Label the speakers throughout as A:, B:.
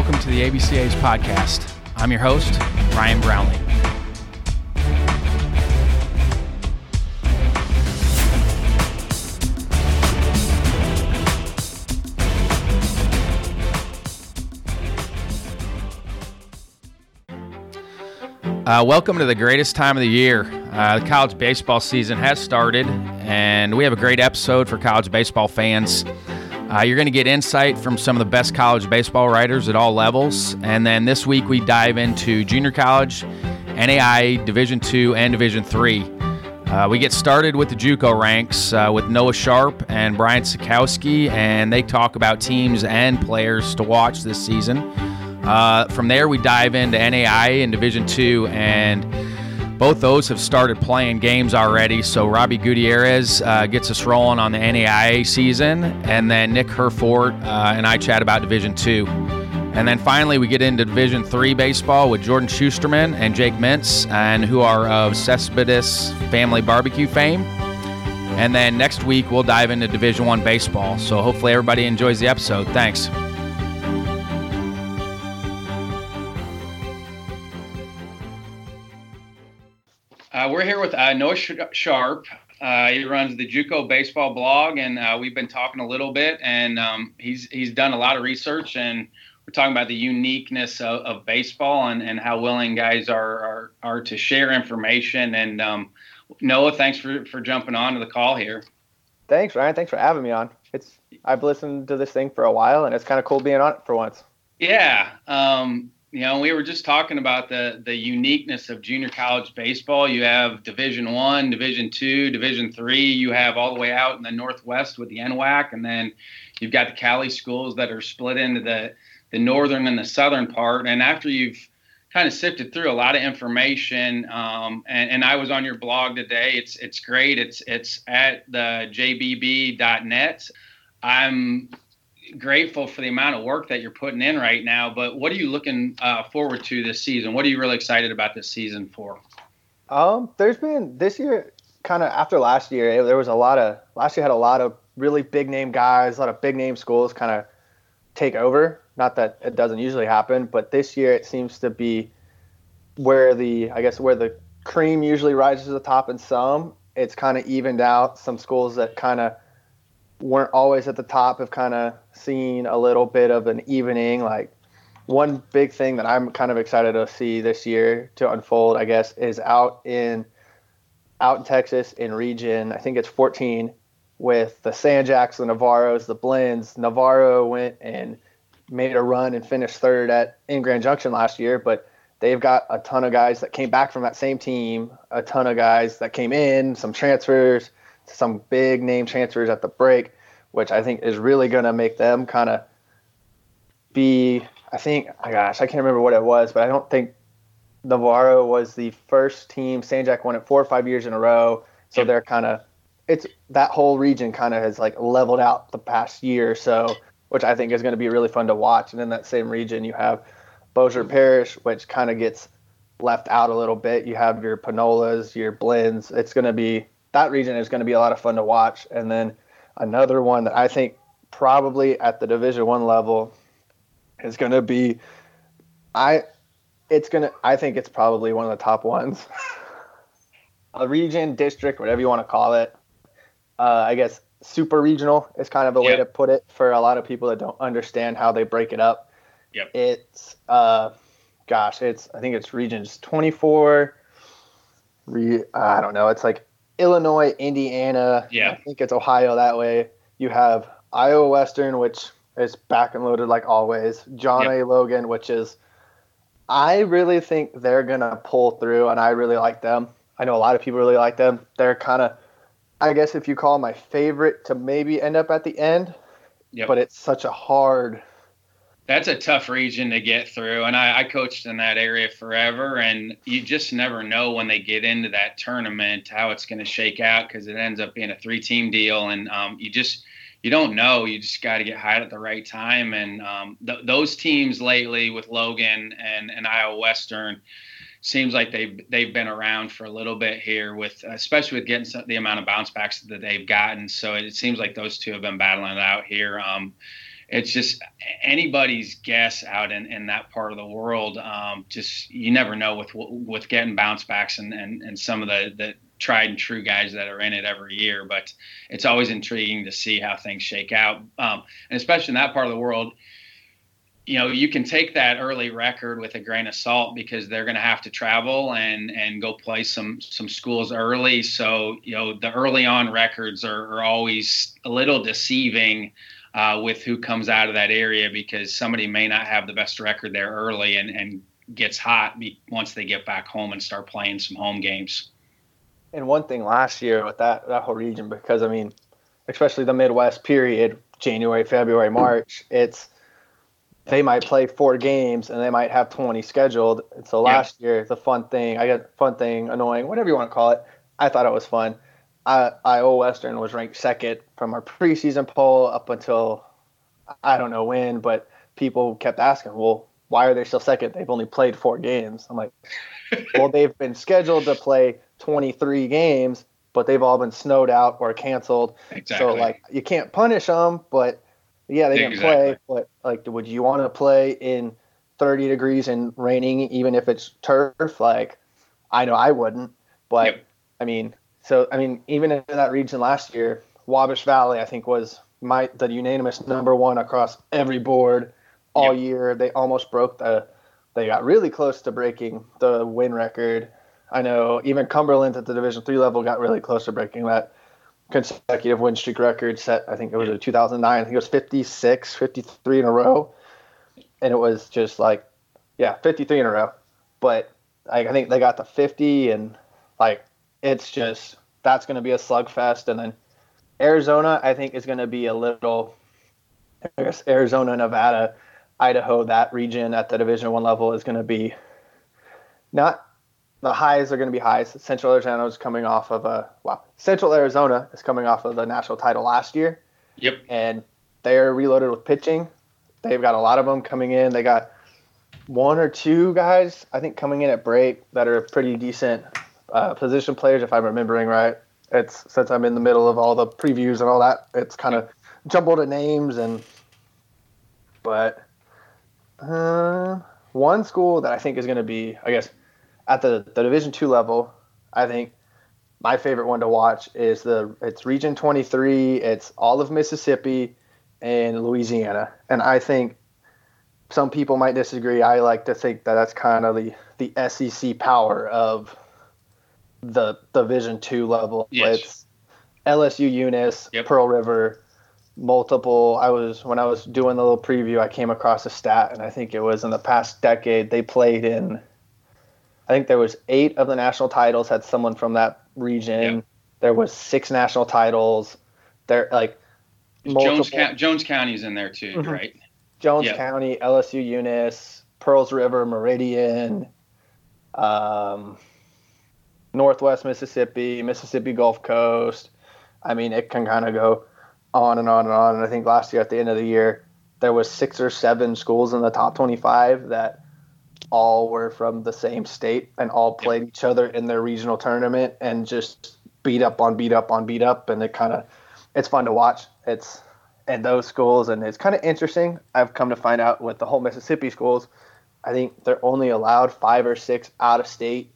A: Welcome to the ABCA's podcast. I'm your host, Ryan Brownlee. Uh, welcome to the greatest time of the year. Uh, the college baseball season has started, and we have a great episode for college baseball fans. Uh, you're going to get insight from some of the best college baseball writers at all levels, and then this week we dive into junior college, NAIA, Division two, and Division three. Uh, we get started with the JUCO ranks uh, with Noah Sharp and Brian Sakowski, and they talk about teams and players to watch this season. Uh, from there, we dive into NAIA and Division Two, and both those have started playing games already. So Robby Gutierrez uh, gets us rolling on the NAIA season, and then Nick Herfordt uh, and I chat about Division Two. And then finally, we get into Division Three baseball with Jordan Shusterman and Jake Mintz, and who are of Cespedes Family Barbecue fame. And then next week, we'll dive into Division One baseball. So hopefully, everybody enjoys the episode. Thanks. Uh, we're here with uh, Noah Sharp. Uh, he runs the JUCO baseball blog, and uh, we've been talking a little bit. And um, he's he's done a lot of research, and we're talking about the uniqueness of, of baseball and, and how willing guys are, are are to share information. And um, Noah, thanks for for jumping on to the call here.
B: Thanks, Ryan. Thanks for having me on. It's I've listened to this thing for a while, and it's kind of cool being on it for once.
A: Yeah. Um, you know, we were just talking about the the uniqueness of junior college baseball. You have Division One, Division Two, Division Three. You have all the way out in the Northwest with the NWAC, and then you've got the Cali schools that are split into the the northern and the southern part. And after you've kind of sifted through a lot of information, um, and, and I was on your blog today. It's it's great. It's it's at the jbb.net. I'm grateful for the amount of work that you're putting in right now. But what are you looking uh, forward to this season? What are you really excited about this season for?
B: Um, there's been this year, kind of after last year, there was a lot of last year had a lot of really big name guys, a lot of big name schools kind of take over. Not that it doesn't usually happen, but this year it seems to be where the I guess where the cream usually rises to the top in some. It's kind of evened out. Some schools that kind of weren't always at the top have kind of seen a little bit of an evening. Like one big thing that I'm kind of excited to see this year to unfold, I guess, is out in out in Texas in region. I think it's 14 with the San Jacs, the Navarros, the Blinns. Navarro went and made a run and finished third at in Grand Junction last year, but they've got a ton of guys that came back from that same team, a ton of guys that came in, some transfers, some big name transfers at the break, which I think is really going to make them kind of be. I think, oh gosh, I can't remember what it was, but I don't think Navarro was the first team. San Jac won it four or five years in a row, so they're kind of. It's that whole region kind of has like leveled out the past year or so, which I think is going to be really fun to watch. And in that same region, you have Bossier Parish, which kind of gets left out a little bit. You have your Panolas, your Blinns. It's going to be that region is going to be a lot of fun to watch. And then another one that I think probably at the Division One level is going to be, I, it's going to, I think it's probably one of the top ones. a region, district, whatever you want to call it. Uh, I guess super regional is kind of a yep. way to put it for a lot of people that don't understand how they break it up.
A: Yep.
B: It's, uh, gosh, it's, I think it's regions 24. Re, I don't know. It's like Illinois, Indiana.
A: Yeah.
B: I think it's Ohio that way. You have Iowa Western, which is back and loaded like always. John yep. A. Logan, which is, I really think they're going to pull through, and I really like them. I know a lot of people really like them. They're kind of, I guess, if you call my favorite to maybe end up at the end, yep. but it's such a hard
A: that's a tough region to get through. And I, I, coached in that area forever, and you just never know when they get into that tournament how it's going to shake out because it ends up being a three-team deal, and um, you just you don't know. You just got to get hot at the right time. And um, th- those teams lately with Logan and, and Iowa Western seems like they've they've been around for a little bit here with especially with getting some, the amount of bounce backs that they've gotten. So it seems like those two have been battling it out here. Um,
C: it's just anybody's guess out in, in that part of the world. Um, just you never know with with getting bounce backs and, and, and some of the, the tried and true guys that are in it every year. But it's always intriguing to see how things shake out, um, and especially in that part of the world. You know, you can take that early record with a grain of salt because they're going to have to travel and and go play some some schools early. So you know, the early on records are, are always a little deceiving uh, with who comes out of that area because somebody may not have the best record there early and, and gets hot once they get back home and start playing some home games.
B: And one thing last year with that that whole region, because I mean, especially the Midwest period, January, February, March, it's they might play four games and they might have 20 scheduled. And so last yeah. year, the fun thing, I got fun thing, annoying, whatever you want to call it. I thought it was fun. I, Iowa Western was ranked second from our preseason poll up until I don't know when, but people kept asking, well, why are they still second? They've only played four games. I'm like, well, they've been scheduled to play 23 games, but they've all been snowed out or canceled. Exactly. So like, you can't punish them, but yeah, they didn't exactly. play. But like, would you want to play in 30 degrees and raining, even if it's turf? Like, I know I wouldn't, but yep. I mean, so I mean, even in that region last year, Wabash Valley, I think, was my the unanimous number one across every board all yep. year. They almost broke the. They got really close to breaking the win record. I know even Cumberland at the Division three level got really close to breaking that consecutive win streak record set. I think it was in 2009. I think it was 56, 53 in a row, and it was just like, yeah, 53 in a row. But I, I think they got to 50, and like it's just that's going to be a slugfest. And then Arizona, I think, is going to be a little. I guess Arizona, Nevada, Idaho, that region at the Division One level is going to be not the highs are going to be highs. Central Arizona is coming off of a well, Central Arizona is coming off of the national title last year.
C: Yep.
B: And they're reloaded with pitching. They've got a lot of them coming in. They got one or two guys I think coming in at break that are pretty decent uh, position players, if I'm remembering right. It's since I'm in the middle of all the previews and all that, it's kind of jumbled of names and. But uh, one school that I think is going to be, I guess, at the, the Division two level, I think my favorite one to watch is the it's Region 23. It's all of Mississippi and Louisiana, and I think some people might disagree. I like to think that that's kind of the the SEC power of the Division two level. Yes. It's LSU Eunice, yep. Pearl River, multiple. I was when I was doing the little preview, I came across a stat, and I think it was in the past decade they played in. I think there was eight of the national titles had someone from that region. Yep. There was six national titles. There like
C: Jones, Jones County's in there too, mm-hmm. right?
B: Jones yep. County, LSU Eunice, Pearls River, Meridian. Um, Northwest Mississippi, Mississippi Gulf Coast. I mean, it can kind of go on and on and on. And I think last year at the end of the year, there was six or seven schools in the top 25 that all were from the same state and all played each other in their regional tournament and just beat up on beat up on beat up. And it kind of, it's fun to watch. It's and those schools, and it's kind of interesting. I've come to find out with the whole Mississippi schools, I think they're only allowed five or six out of state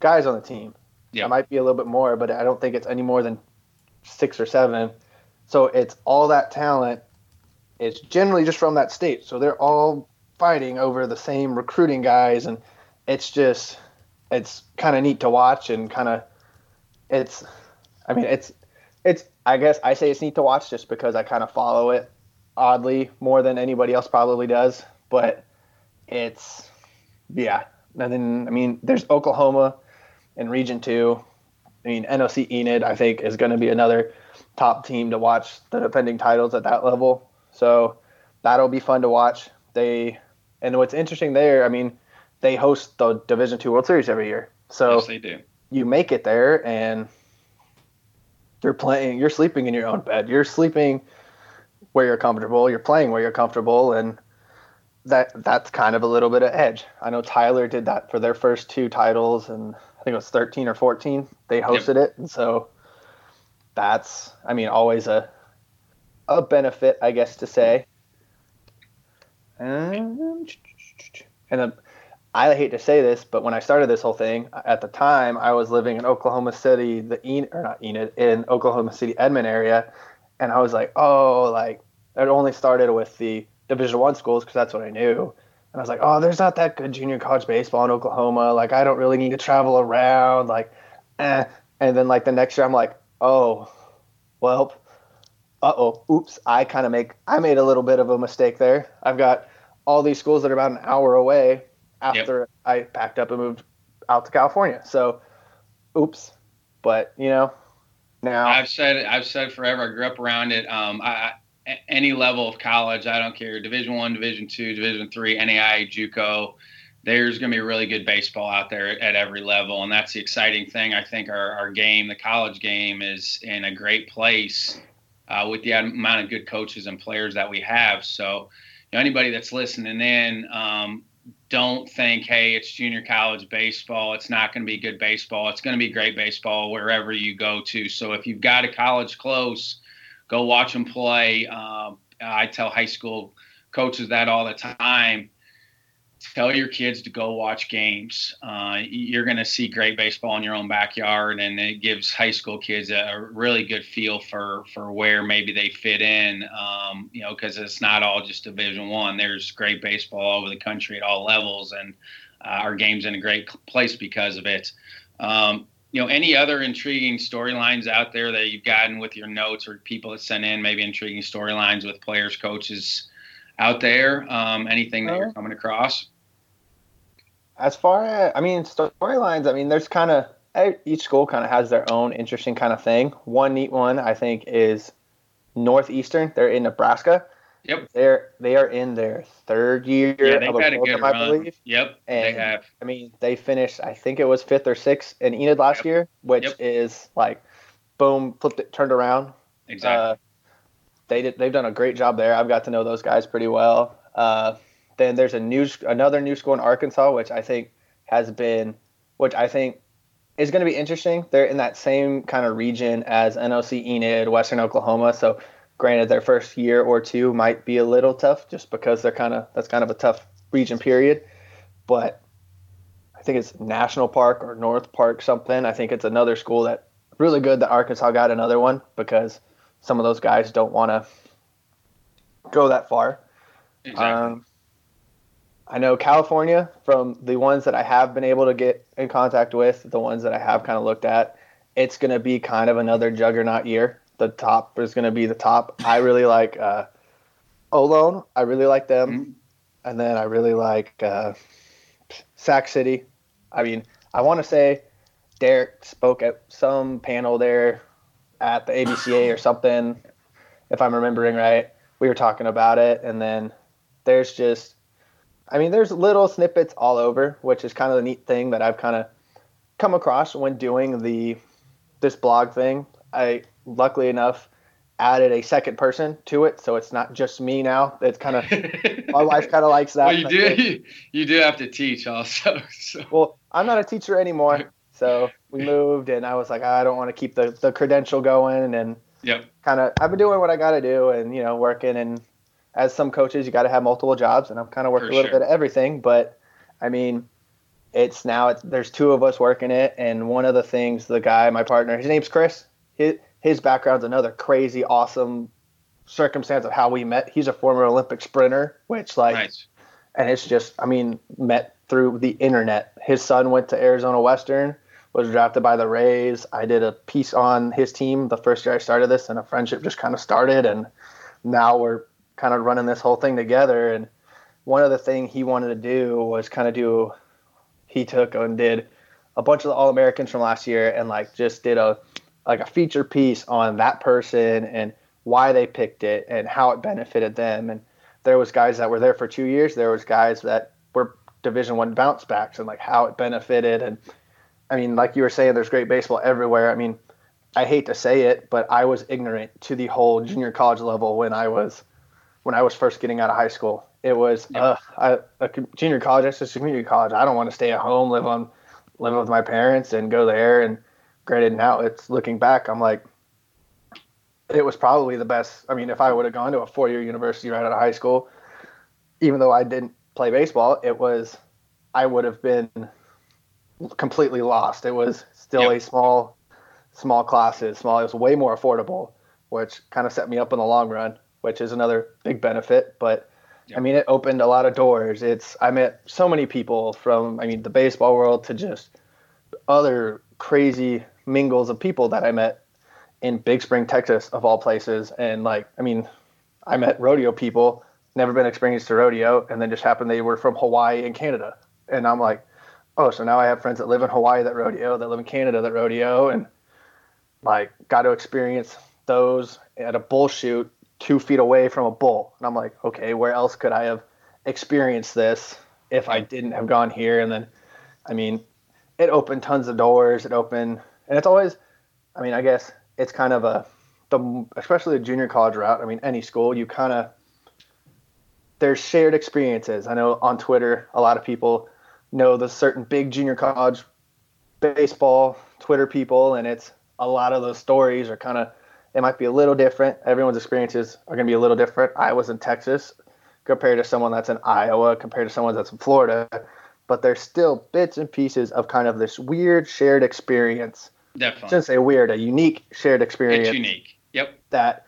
B: guys on the team. Yeah. It might be a little bit more, but I don't think it's any more than six or seven. So it's all that talent. It's generally just from that state. So they're all fighting over the same recruiting guys, and it's just it's kind of neat to watch and kind of it's. I mean, it's it's. I guess I say it's neat to watch just because I kind of follow it oddly more than anybody else probably does. But it's yeah. And then I mean, there's Oklahoma in Region Two. I mean, NOC Enid, I think, is going to be another top team to watch the defending titles at that level. So that'll be fun to watch. They and what's interesting there, I mean, they host the Division Two World Series every year. So
C: yes, they do.
B: You make it there, and you're playing. You're sleeping in your own bed. You're sleeping where you're comfortable. You're playing where you're comfortable, and that that's kind of a little bit of edge. I know Tyler did that for their first two titles, and I think it was 13 or 14. They hosted yep. it, and so that's I mean always a a benefit, I guess to say. Um, and, and then, I hate to say this, but when I started this whole thing, at the time I was living in Oklahoma City, the En- or not Enid, in Oklahoma City Edmond area, and I was like, oh, like it only started with the Division One schools because that's what I knew. And I was like, oh, there's not that good junior college baseball in Oklahoma. Like I don't really need to travel around. Like, eh. And then like the next year, I'm like, oh, well, uh oh, oops, I kind of make I made a little bit of a mistake there. I've got all these schools that are about an hour away after yep. I packed up and moved out to California. So, oops. But you know, now
A: I've said I've said forever. I grew up around it. Um, I, any level of college, I don't care. Division one, Division two, Division three, NAIA, JUCO. There's going to be really good baseball out there at, every level, and that's the exciting thing. I think our, our game, the college game, is in a great place uh, with the amount of good coaches and players that we have. So, you know, anybody that's listening in, um, don't think, hey, it's junior college baseball. It's not going to be good baseball. It's going to be great baseball wherever you go to. So if you've got a college close, go watch them play. Um, I tell high school coaches that all the time tell your kids to go watch games. Uh, you're going to see great baseball in your own backyard, and it gives high school kids a, really good feel for for where maybe they fit in. Um, you know, because it's not all just Division One. There's great baseball all over the country at all levels, and uh, our game's in a great place because of it. Um, you know, any other intriguing storylines out there that you've gotten with your notes or people that sent in maybe intriguing storylines with players, coaches? out there? Um, anything that you're coming across?
B: As far as I mean, storylines. I mean, there's kind of each school kind of has their own interesting kind of thing. One neat one I think is Northeastern. They're in Nebraska.
A: Yep.
B: They're they are in their third year
A: yeah, they've of a had program, a good I run. believe. Yep.
B: And,
A: they have.
B: I mean, they finished. I think it was fifth or sixth in Enid last yep. year, which yep. is like, boom, flipped it, turned around.
A: Exactly. Uh,
B: they did, they've done a great job there. I've got to know those guys pretty well. Uh, then there's a new another new school in Arkansas, which I think has been, which I think is going to be interesting. They're in that same kind of region as NOC Enid, Western Oklahoma. So, granted, their first year or two might be a little tough, just because they're kind of that's kind of a tough region period. But I think it's National Park or North Park something. I think it's another school that really good that Arkansas got another one because some of those guys don't want to go that far.
A: Exactly. Um,
B: I know California from the ones that I have been able to get in contact with, the ones that I have kind of looked at, it's going to be kind of another juggernaut year. The top is going to be the top. I really like uh, Ohlone. I really like them. Mm-hmm. And then I really like uh, Sac City. I mean, I want to say Derek spoke at some panel there at the ABCA or something, if I'm remembering right. We were talking about it, and then there's just, I mean, there's little snippets all over, which is kind of the neat thing that I've kind of come across when doing the this blog thing. I luckily enough added a second person to it, so it's not just me now. It's kind of my wife kind of likes that.
A: Well, you do you, you do have to teach also. So.
B: Well, I'm not a teacher anymore, so we moved, and I was like, I don't want to keep the, the credential going, and
A: yep.
B: kind of I've been doing what I got to do, and you know, working. And as some coaches, you got to have multiple jobs, and I'm kind of working For a little sure. bit of everything. But I mean, it's now it's, there's two of us working it, and one of the things the guy, my partner, his name's Chris. His his background's another crazy, awesome circumstance of how we met. He's a former Olympic sprinter, which like, nice. and it's just I mean, met through the internet. His son went to Arizona Western was drafted by the Rays. I did a piece on his team the first year I started this, and a friendship just kind of started. And now we're kind of running this whole thing together. And one of the things he wanted to do was kind of do, he took and did a bunch of the All Americans from last year and like just did a like a feature piece on that person and why they picked it and how it benefited them. And there was guys that were there for two years. There was guys that were Division One bounce backs and like how it benefited and I mean, like you were saying, there's great baseball everywhere. I mean, I hate to say it, but I was ignorant to the whole junior college level when I was when I was first getting out of high school. It was yep. uh, I, a junior college. That's just a community college. I don't want to stay at home, live on living with my parents, and go there. And granted, now it's looking back, I'm like, it was probably the best. I mean, if I would have gone to a four year university right out of high school, even though I didn't play baseball, it was, I would have been completely lost. It was still yep. a small, small classes, small. It was way more affordable, which kind of set me up in the long run, which is another big benefit. But yep. I mean, it opened a lot of doors. It's, I met so many people from, I mean, the baseball world to just other crazy mingles of people that I met in Big Spring, Texas, of all places. And like, I mean, I met rodeo people, never been experienced to rodeo, and then just happened they were from Hawaii and Canada. And I'm like, oh, so now I have friends that live in Hawaii that rodeo, that live in Canada that rodeo, and like got to experience those at a bull shoot two feet away from a bull. And I'm like, okay, where else could I have experienced this if I didn't have gone here? And then, I mean, it opened tons of doors. It opened, and it's always, I mean, I guess it's kind of a the especially the junior college route. I mean, any school you kind of there's shared experiences. I know on Twitter a lot of people know the certain big junior college baseball Twitter people, and it's a lot of those stories are kind of it might be a little different. Everyone's experiences are going to be a little different. I was in Texas compared to someone that's in Iowa, compared to someone that's in Florida, but there's still bits and pieces of kind of this weird shared experience
C: Definitely. I
B: shouldn't say weird, a unique shared experience.
C: It's unique. Yep.
B: That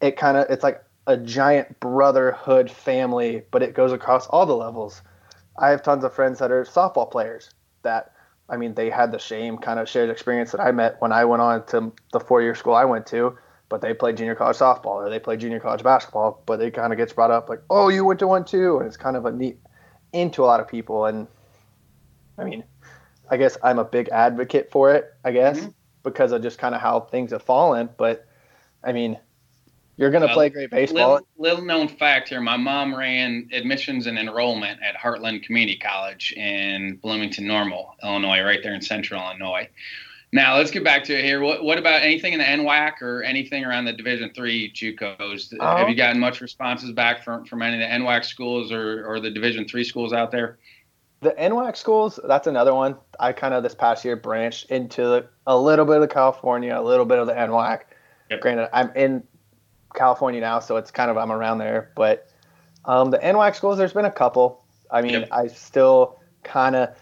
B: it kind of it's like a giant brotherhood family, but it goes across all the levels. I have tons of friends that are softball players that I mean they had the same kind of shared experience that I met when I went on to the four year school I went to, but they played junior college softball or they played junior college basketball, but it kind of gets brought up like, oh, you went to one too, and it's kind of a neat into a lot of people and I mean I guess I'm a big advocate for it, I guess, mm-hmm. because of just kind of how things have fallen. But I mean, you're going to play great baseball.
C: Little, little, known fact here my mom ran admissions and enrollment at Heartland Community College in Bloomington Normal, Illinois, right there in central Illinois. Now let's get back to it here. What, what about anything in the NWAC or anything around the Division Three JUCOs? Um, Have you gotten much responses back from, from any of the NWAC schools or, or the Division Three schools out there?
B: The NWAC schools, that's another one. I kind of this past year branched into a little bit of California, a little bit of the NWAC. Yep. Granted, I'm in California now, so it's kind of I'm around there. But um, the NWAC schools, there's been a couple. I mean, yep. I still kind of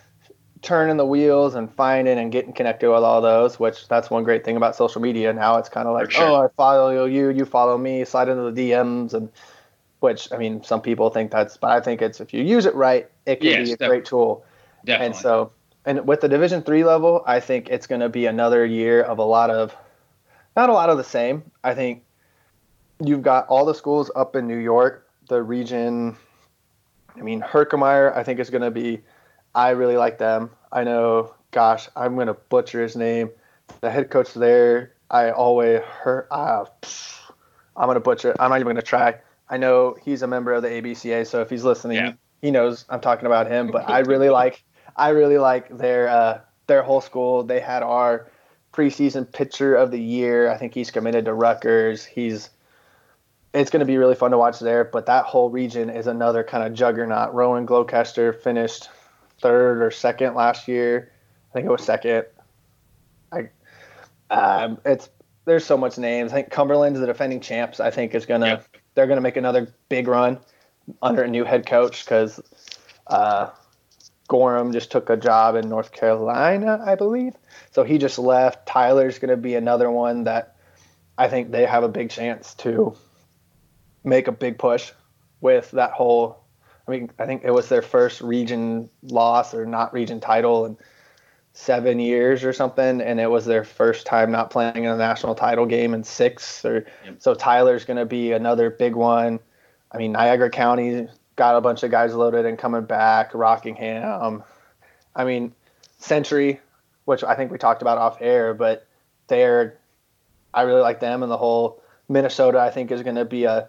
B: turning the wheels and finding and getting connected with all those, which that's one great thing about social media. Now it's kind of like, sure. oh, I follow you, you follow me, slide into the DMs and – which I mean, some people think that's, but I think it's if you use it right, it can yes, be a great tool.
C: Definitely.
B: And so, and with the Division three level, I think it's going to be another year of a lot of, not a lot of the same. I think you've got all the schools up in New York, the region. I mean, Herkimer, I think is going to be. I really like them. I know, gosh, I'm going to butcher his name. The head coach there, I always heard. Uh, I'm going to butcher. I'm not even going to try I know he's a member of the ABCA, so if he's listening, yeah. he knows I'm talking about him. But I really like I really like their uh, their whole school. They had our preseason pitcher of the year. I think he's committed to Rutgers. He's it's going to be really fun to watch there. But that whole region is another kind of juggernaut. Rowan Gloucester finished third or second last year. I think it was second. I um, it's there's so much names. I think Cumberland's the defending champs. I think is gonna yep they're going to make another big run under a new head coach because uh, Gorham just took a job in North Carolina, I believe. So he just left. Tyler's going to be another one that I think they have a big chance to make a big push with that whole. I mean, I think it was their first region loss or not region title in seven years or something, and it was their first time not playing in a national title game in six. Or yep. so Tyler's going to be another big one. I mean, Niagara County got a bunch of guys loaded and coming back. Rockingham. I mean, Century, which I think we talked about off air, but they're I really like them and the whole Minnesota. I think is going to be a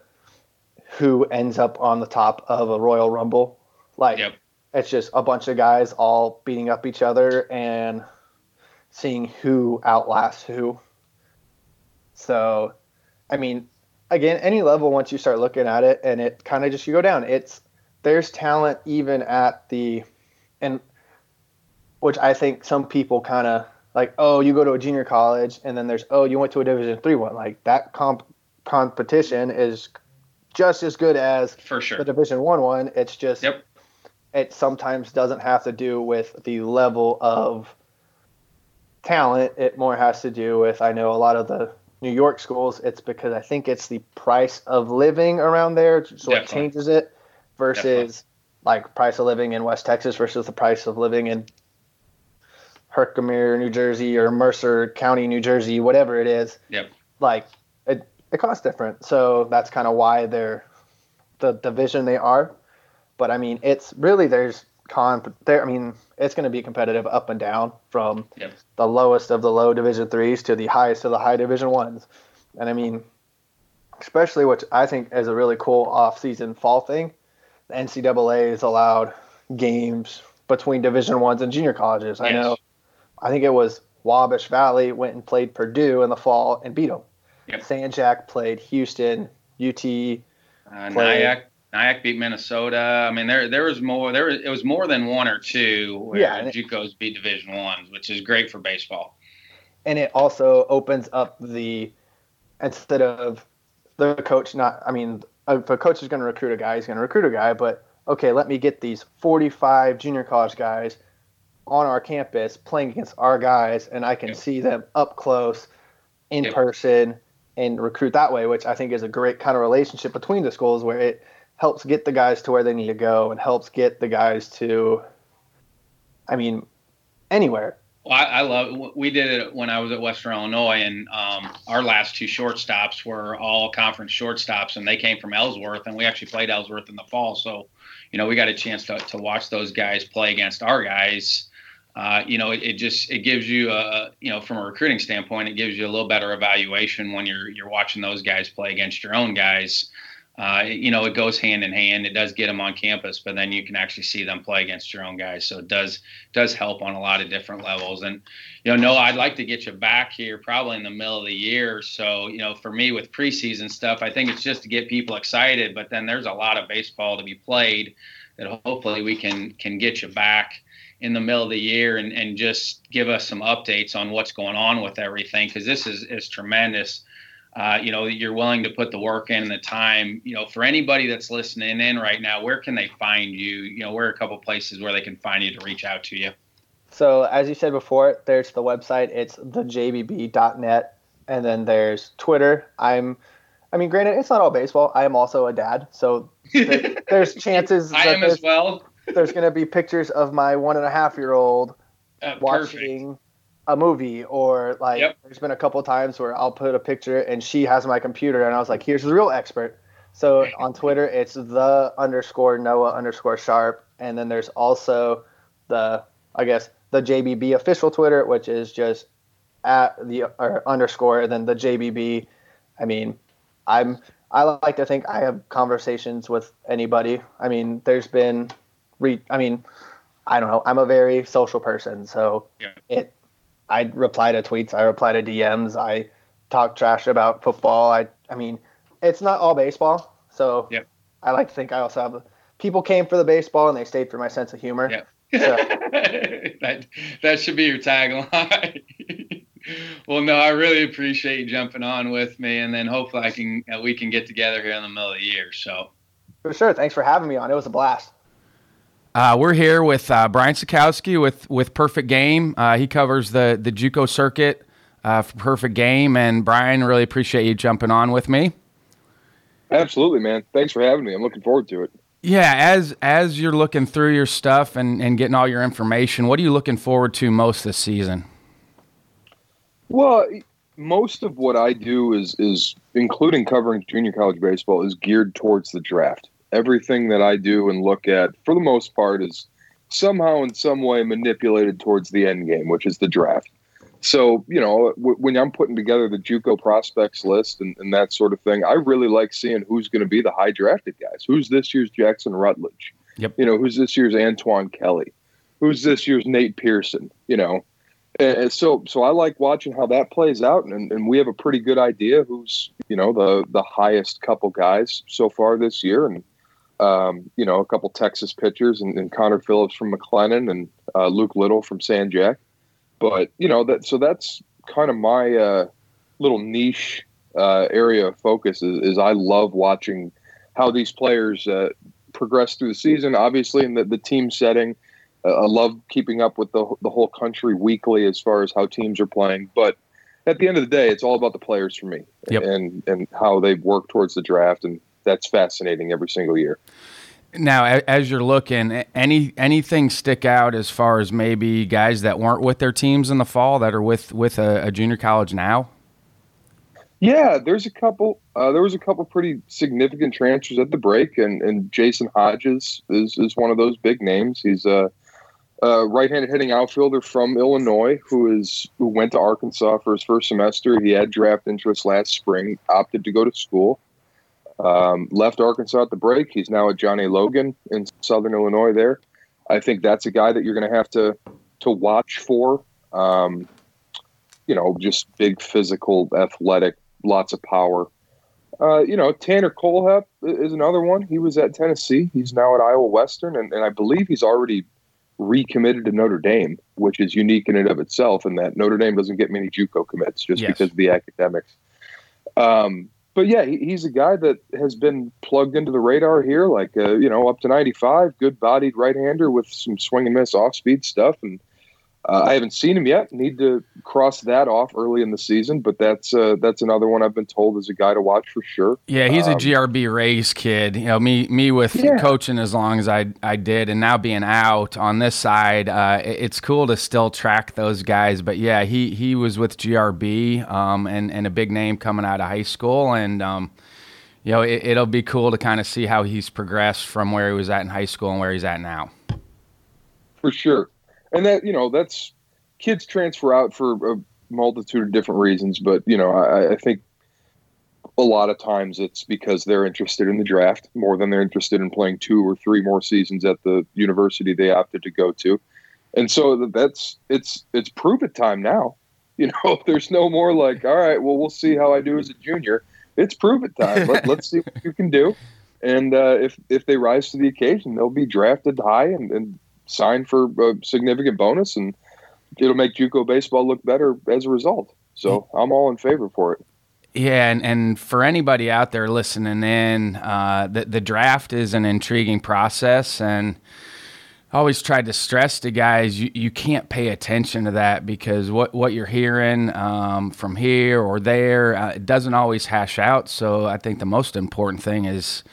B: who ends up on the top of a Royal Rumble. Like yep it's just a bunch of guys all beating up each other and seeing who outlasts who. So, I mean, again, any level once you start looking at it and it kind of just you go down. It's there's talent even at the and which I think some people kind of like oh you go to a junior college and then there's oh you went to a division three one like that comp competition is just as good as
A: for sure
B: the division one one it's just
A: yep.
B: It sometimes doesn't have to do with the level of talent it more has to do with i know a lot of the new york schools it's because i think it's the price of living around there so
A: Definitely.
B: it changes it versus
A: Definitely.
B: like price of living in west texas versus the price of living in Herkimer, New Jersey, or Mercer County, New Jersey, whatever it is.
A: Yep.
B: Like it, it costs different, so that's kind of why they're the division they are. But I mean, it's really there's con there. I mean, it's going to be competitive up and down from
A: Yep.
B: the lowest of the low Division threes to the highest of the high Division ones. And I mean, especially which I think is a really cool off-season fall thing. The NCAA has allowed games between Division ones and junior colleges. I know. I think it was Wabash Valley went and played Purdue in the fall and beat them.
A: Yep.
B: San Jac played Houston, UT.
A: Uh,
B: play-
A: Nyack, Nyack beat Minnesota. I mean, there there was more. There was, it was more than one or two where
B: Yeah,
A: JUCOs beat Division ones, which is great for baseball.
B: and it also opens up the instead of the coach not i mean if a coach is going to recruit a guy he's going to recruit a guy but okay let me get these 45 junior college guys on our campus playing against our guys and i can
A: Yep.
B: see them up close in
A: Yep.
B: person and recruit that way which i think is a great kind of relationship between the schools where it helps get the guys to where they need to go and helps get the guys to i mean anywhere
A: Well, I, I love. We did it when I was at Western Illinois, and um, our last two shortstops were all conference shortstops, and they came from Ellsworth, and we actually played Ellsworth in the fall. So, you know, we got a chance to, to watch those guys play against our guys. Uh, you know, it, it just it gives you a you know from a recruiting standpoint, it gives you a little better evaluation when you're you're watching those guys play against your own guys. Uh, you know, it goes hand in hand. It does get them on campus, but then you can actually see them play against your own guys. So it does does help on a lot of different levels. And you know, no, I'd like to get you back here probably in the middle of the year. So you know, for me with preseason stuff, I think it's just to get people excited. But then there's a lot of baseball to be played that hopefully we can can get you back in the middle of the year and, and just give us some updates on what's going on with everything because this is is tremendous. Uh, you know, you're willing to put the work in and the time. You know, for anybody that's listening in right now, where can they find you? You know, where are a couple places where they can find you to reach out to you?
B: So as you said before, there's the website. It's thejbb.net, and then there's Twitter. I'm, I mean, granted, it's not all baseball. I am also a dad, so there, there's chances
A: I
B: that
A: am as well.
B: there's going to be pictures of my one and a half year old
A: Uh, perfect.
B: A movie, or like
A: Yep.
B: there's been a couple times where I'll put a picture and she has my computer, and I was like, here's the real expert. So on Twitter, it's the underscore Noah underscore sharp, and then there's also the I guess the JBB official Twitter, which is just at the or underscore and then the JBB. I mean, I'm I like to think I have conversations with anybody. I mean, there's been re I mean, I don't know. I'm a very social person, so
A: Yeah.
B: it I reply to tweets, I reply to DMs, I talk trash about football. I I mean, it's not all baseball. So
A: Yep.
B: I like to think I also have people came for the baseball and they stayed for my sense of humor.
A: Yeah.
B: So-
A: that that should be your tagline. well, no, I really appreciate you jumping on with me, and then hopefully I can we can get together here in the middle of the year. So
B: For sure. Thanks for having me on. It was a blast.
D: Uh, we're here with uh, Brian Sakowski with with Perfect Game. Uh, he covers the the JUCO circuit uh, for Perfect Game, and Brian, really appreciate you jumping on with me.
E: Absolutely, man. Thanks for having me. I'm looking forward to it.
D: Yeah, as as you're looking through your stuff and, and getting all your information, what are you looking forward to most this season?
E: Well, most of what I do is is including covering junior college baseball is geared towards the draft. Everything that I do and look at, for the most part, is somehow in some way manipulated towards the end game, which is the draft. So, you know, w- when I'm putting together the JUCO prospects list and, and that sort of thing, I really like seeing who's going to be the high drafted guys. Who's this year's Jackson Rutledge?
D: Yep.
E: You know, who's this year's Antoine Kelly? Who's this year's Nate Pearson? You know, and so so I like watching how that plays out, and, and we have a pretty good idea who's you know the the highest couple guys so far this year, and um, you know a couple Texas pitchers and, and Connor Phillips from McLennan and uh, Luke Little from San Jac. But you know that so that's kind of my uh, little niche uh, area of focus is, is, I love watching how these players uh, progress through the season. Obviously, in the, the team setting, uh, I love keeping up with the the whole country weekly as far as how teams are playing. But at the end of the day, it's all about the players for me
A: yep.
E: and and how they work towards the draft, and that's fascinating every single year.
A: Now, as you're looking, any anything stick out as far as maybe guys that weren't with their teams in the fall that are with with a, a junior college now?
E: Yeah, there's a couple. Uh, there was a couple pretty significant transfers at the break, and, and Jason Hodges is, is one of those big names. He's a, a right-handed hitting outfielder from Illinois who is who went to Arkansas for his first semester. He had draft interest last spring, opted to go to school. Um, left Arkansas at the break. He's now at John A. Logan in Southern Illinois. There, I think that's a guy that you're going to have to to watch for. Um, you know, just big physical, athletic, lots of power. Uh, you know, Tanner Kohlhepp is another one. He was at Tennessee. He's now at Iowa Western, and, and I believe he's already recommitted to Notre Dame, which is unique in and of itself. In that Notre Dame doesn't get many JUCO commits just
A: yes.
E: because of the academics. Um, but yeah, he, he's a guy that has been plugged into the radar here, like uh, you know, up to 95, good bodied right hander with some swing and miss off speed stuff, and uh, I haven't seen him yet. Need to cross that off early in the season, but that's uh, that's another one I've been told is a guy to watch for sure.
A: Yeah, he's um, a GRB Rays kid. You know, me me with yeah. coaching as long as I I did, and now being out on this side, uh, it's cool to still track those guys. But yeah, he he was with GRB, um, and and a big name coming out of high school, and um, you know, it, it'll be cool to kind of see how he's progressed from where he was at in high school and where he's at now.
E: For sure and that you know that's kids transfer out for a multitude of different reasons, but you know I, I think a lot of times it's because they're interested in the draft more than they're interested in playing two or three more seasons at the university they opted to go to. And so that's it's it's prove it time now. You know, there's no more like, all right, well, we'll see how I do as a junior. It's prove it time. Let, us see what you can do. And uh, if if they rise to the occasion, they'll be drafted high and, and sign for a significant bonus, and it'll make JUCO baseball look better as a result. So I'm all in favor for it.
A: Yeah, and, and for anybody out there listening in, uh, the the draft is an intriguing process, and I always tried to stress to guys you, you can't pay attention to that because what what you're hearing um, from here or there uh, it doesn't always hash out. So I think the most important thing is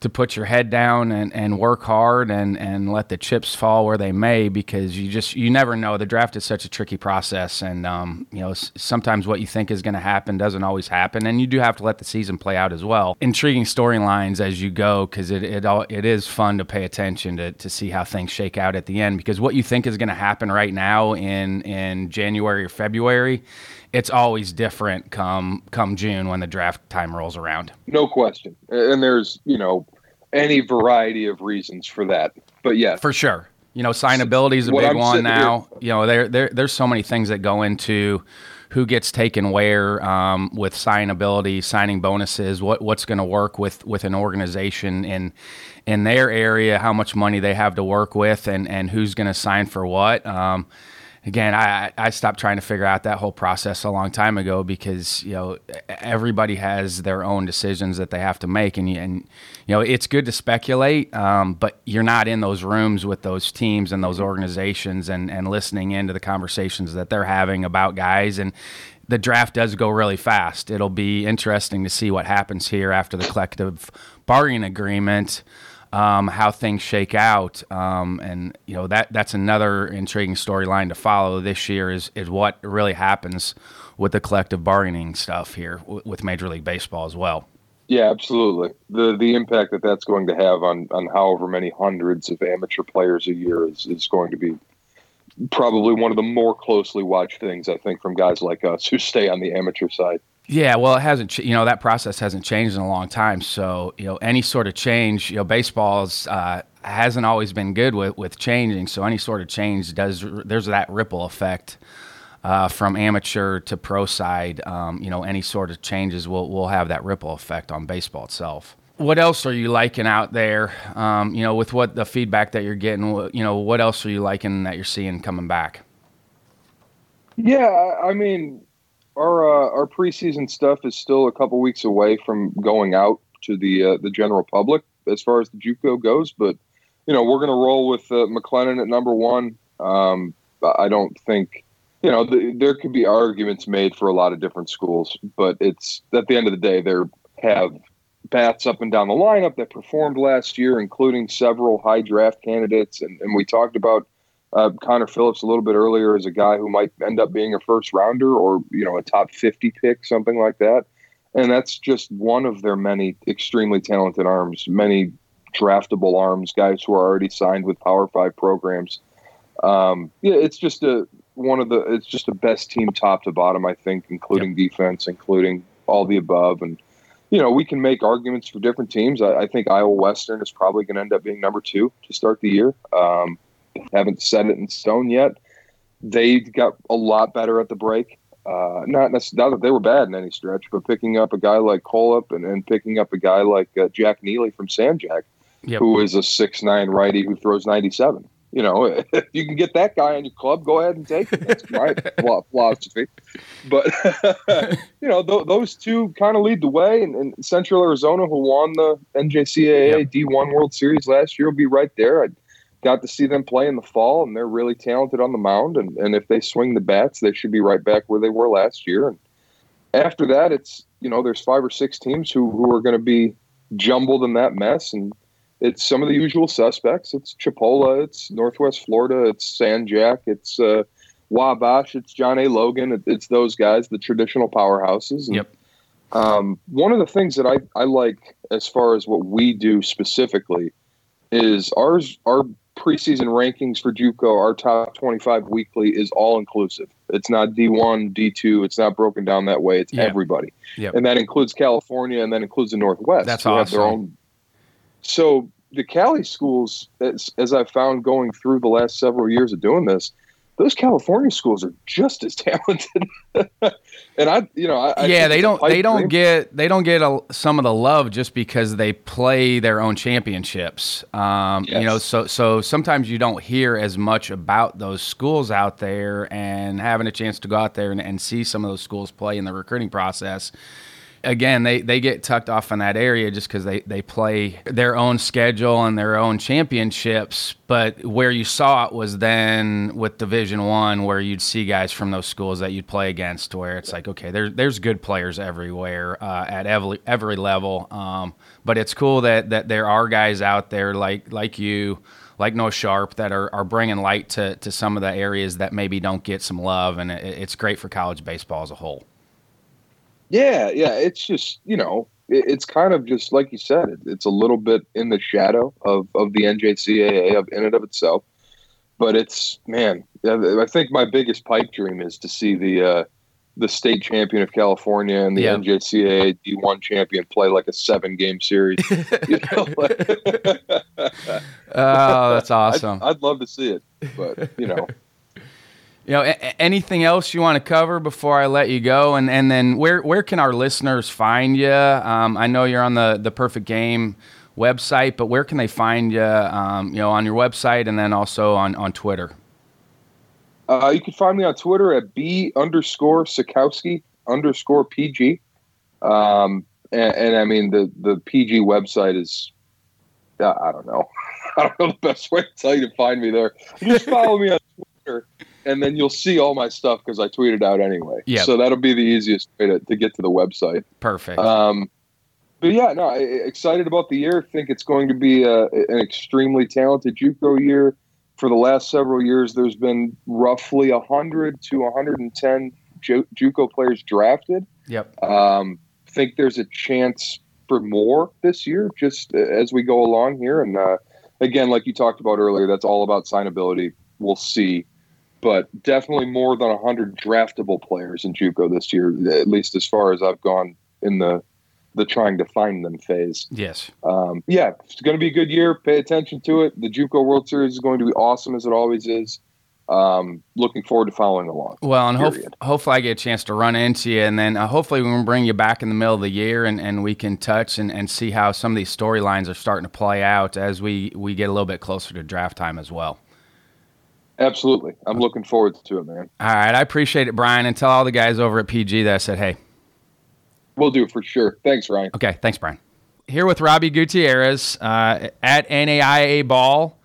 A: to put your head down and, and work hard and, and let the chips fall where they may because you just you never know. The draft is such a tricky process and um, you know sometimes what you think is going to happen doesn't always happen and you do have to let the season play out as well. Intriguing storylines as you go because it, it all it is fun to pay attention to, to see how things shake out at the end because what you think is going to happen right now in in January or February it's always different come come June when the draft time rolls around.
E: No question. And there's, you know, any variety of reasons for that. But yeah.
A: For sure. You know, signability is a big I'm one now. Here. You know, there, there there's so many things that go into who gets taken where um, with signability, signing bonuses, what what's going to work with with an organization in in their area, how much money they have to work with, and and who's going to sign for what. Um, again, I, I stopped trying to figure out that whole process a long time ago because you know everybody has their own decisions that they have to make, and and you know it's good to speculate, um, but you're not in those rooms with those teams and those organizations and and listening into the conversations that they're having about guys and. The draft does go really fast. It'll be interesting to see what happens here after the collective bargaining agreement um, how things shake out. Um, and you know that that's another intriguing storyline to follow this year is is what really happens with the collective bargaining stuff here w- with Major League Baseball as well.
E: Yeah, absolutely. The the impact that that's going to have on on however many hundreds of amateur players a year is is going to be probably one of the more closely watched things I think from guys like us who stay on the amateur side.
A: Yeah, well, it hasn't. You know, that process hasn't changed in a long time. So, you know, any sort of change, you know, baseball's uh, hasn't always been good with with changing. So, any sort of change does there's that ripple effect uh, from amateur to pro side. Um, you know, any sort of changes will will have that ripple effect on baseball itself. What else are you liking out there? Um, you know, with what the feedback that you're getting, you know, what else are you liking that you're seeing coming back?
E: Yeah, I mean, our uh, our preseason stuff is still a couple weeks away from going out to the uh, the general public as far as the JUCO goes. But you know, we're going to roll with uh, McLennan at number one. Um, I don't think you know the, there could be arguments made for a lot of different schools, but it's at the end of the day, they have bats up and down the lineup that performed last year, including several high draft candidates, and, and we talked about. Uh, Connor Phillips a little bit earlier as a guy who might end up being a first rounder or you know a top 50 pick something like that and that's just one of their many extremely talented arms, many draftable arms, guys who are already signed with Power Five programs. Um, yeah, it's just a one of the it's just the best team top to bottom, I think, including yep. defense, including all the above, and you know we can make arguments for different teams. I, I think Iowa Western is probably going to end up being number two to start the year. Um, haven't set it in stone yet. They got a lot better at the break. Uh, not necessarily that they were bad in any stretch, but picking up a guy like Kolep and, and picking up a guy like uh, Jack Neely from San Jac, yep. who is a six nine righty who throws ninety seven. You know, if you can get that guy on your club, go ahead and take it. That's my philosophy. But you know, th- those two kind of lead the way. And, and, Central Arizona, who won the NJCAA yep. D1 World Series last year, will be right there. I'd, got to see them play in the fall, and they're really talented on the mound. And, and if they swing the bats, they should be right back where they were last year. And after that, it's you know there's five or six teams who who are going to be jumbled in that mess, and it's some of the usual suspects. It's Chipola, it's Northwest Florida, it's San Jac, it's uh, Wabash, it's John A. Logan. It, it's those guys, the traditional powerhouses. And,
A: yep.
E: Um, one of the things that I, I like as far as what we do specifically is ours our preseason rankings for JUCO, our top 25 weekly is all inclusive. It's not D1, D2. It's not broken down that way. It's yep. everybody. Yep. And that includes California and that includes the Northwest.
A: That's awesome. Own...
E: So the Cali schools, as, as I've found going through the last several years of doing this, those California schools are just as talented. and I, you know, I,
A: yeah, I they don't they don't get they don't get a, some of the love just because they play their own championships. Um, yes. You know, so so sometimes you don't hear as much about those schools out there, and having a chance to go out there and, and see some of those schools play in the recruiting process again, they, they get tucked off in that area just because they, they play their own schedule and their own championships. But where you saw it was then with Division One, where you'd see guys from those schools that you'd play against, where it's like, okay, there's there's good players everywhere uh, at every every level. Um, but it's cool that that there are guys out there like like you. Like Noah Sharp, that are, are bringing light to, to some of the areas that maybe don't get some love, and it, it's great for college baseball as a whole.
E: Yeah, yeah. It's just you know, it, it's kind of just like you said. It, it's a little bit in the shadow of of the NJCAA of in and of itself. But it's man, I think my biggest pipe dream is to see the uh, the state champion of California and the yep. NJCAA D1 champion play like a seven game series. You know,
A: oh, that's awesome!
E: I'd, I'd love to see it, but you know.
A: You know, a- anything else you want to cover before I let you go? And and then where where can our listeners find you? Um, I know you're on the the Perfect Game website, but where can they find you? Um, you know, on your website and then also on on Twitter.
E: Uh, you can find me on Twitter at b underscore Sakowski underscore pg. Um, and, and, I mean the the PG website is uh, I don't know I don't know the best way to tell you to find me there. Just follow me on Twitter and then you'll see all my stuff because I tweeted out anyway. Yeah. So that'll be the easiest way to, to get to the website.
A: Perfect.
E: Um, but yeah, no, I, excited about the year. Think it's going to be a, an extremely talented JUCO year. For the last several years, there's been roughly 100 to 110 Ju- JUCO players drafted.
A: Yep.
E: Um, think there's a chance for more this year, just as we go along here. And uh, again, like you talked about earlier, that's all about signability. We'll see but definitely more than 100 draftable players in JUCO this year, at least as far as I've gone in the the trying to find them phase.
A: Yes.
E: Um, yeah, it's going to be a good year. Pay attention to it. The JUCO World Series is going to be awesome as it always is. Um, looking forward to following along.
A: Well, and hope, hopefully I get a chance to run into you, and then uh, hopefully we can bring you back in the middle of the year, and, and we can touch and, and see how some of these storylines are starting to play out as we, we get a little bit closer to draft time as well.
E: Absolutely. I'm looking forward to it, man.
A: All right. I appreciate it, Brian. And tell all the guys over at PG that I said, hey.
E: We'll do for sure. Thanks, Ryan.
A: Okay. Thanks, Brian. Here with Robby Gutierrez uh, at NAIA Ball.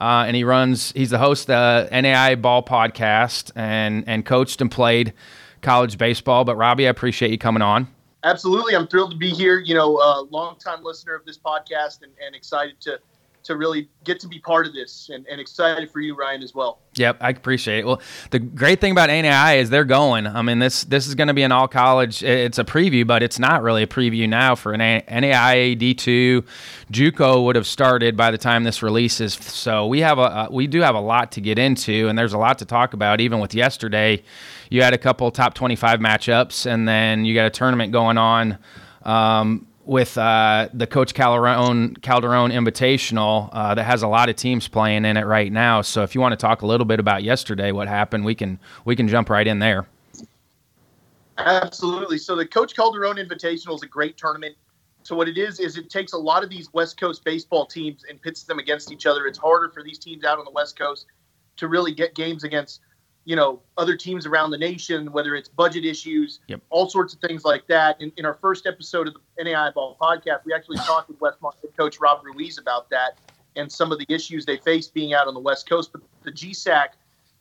A: Uh, and he runs, he's the host of the NAIA Ball podcast and, and coached and played college baseball. But Robby, I appreciate you coming on.
F: Absolutely. I'm thrilled to be here. You know, a longtime listener of this podcast and, and excited to to really get to be part of this and, and, excited for you, Ryan, as well.
A: Yep, I appreciate it. Well, the great thing about NAI is they're going. I mean, this this is going to be an all college. It's a preview, but it's not really a preview now for an NAIA D2. JUCO would have started by the time this releases. So we have a we do have a lot to get into, and there's a lot to talk about. Even with yesterday, you had a couple top 25 matchups, and then you got a tournament going on. Um, with uh, the Coach Calderon Calderon Invitational uh, that has a lot of teams playing in it right now. So if you want to talk a little bit about yesterday, what happened, we can we can jump right in there.
F: Absolutely. So the Coach Calderon Invitational is a great tournament. So what it is is it takes a lot of these West Coast baseball teams and pits them against each other. It's harder for these teams out on the West Coast to really get games against you know other teams around the nation, whether it's budget issues,
A: yep.
F: all sorts of things like that. In, in our first episode of the NAI Ball podcast, we actually talked with Westmont head coach Rob Ruiz about that and some of the issues they face being out on the West Coast. But the GSAC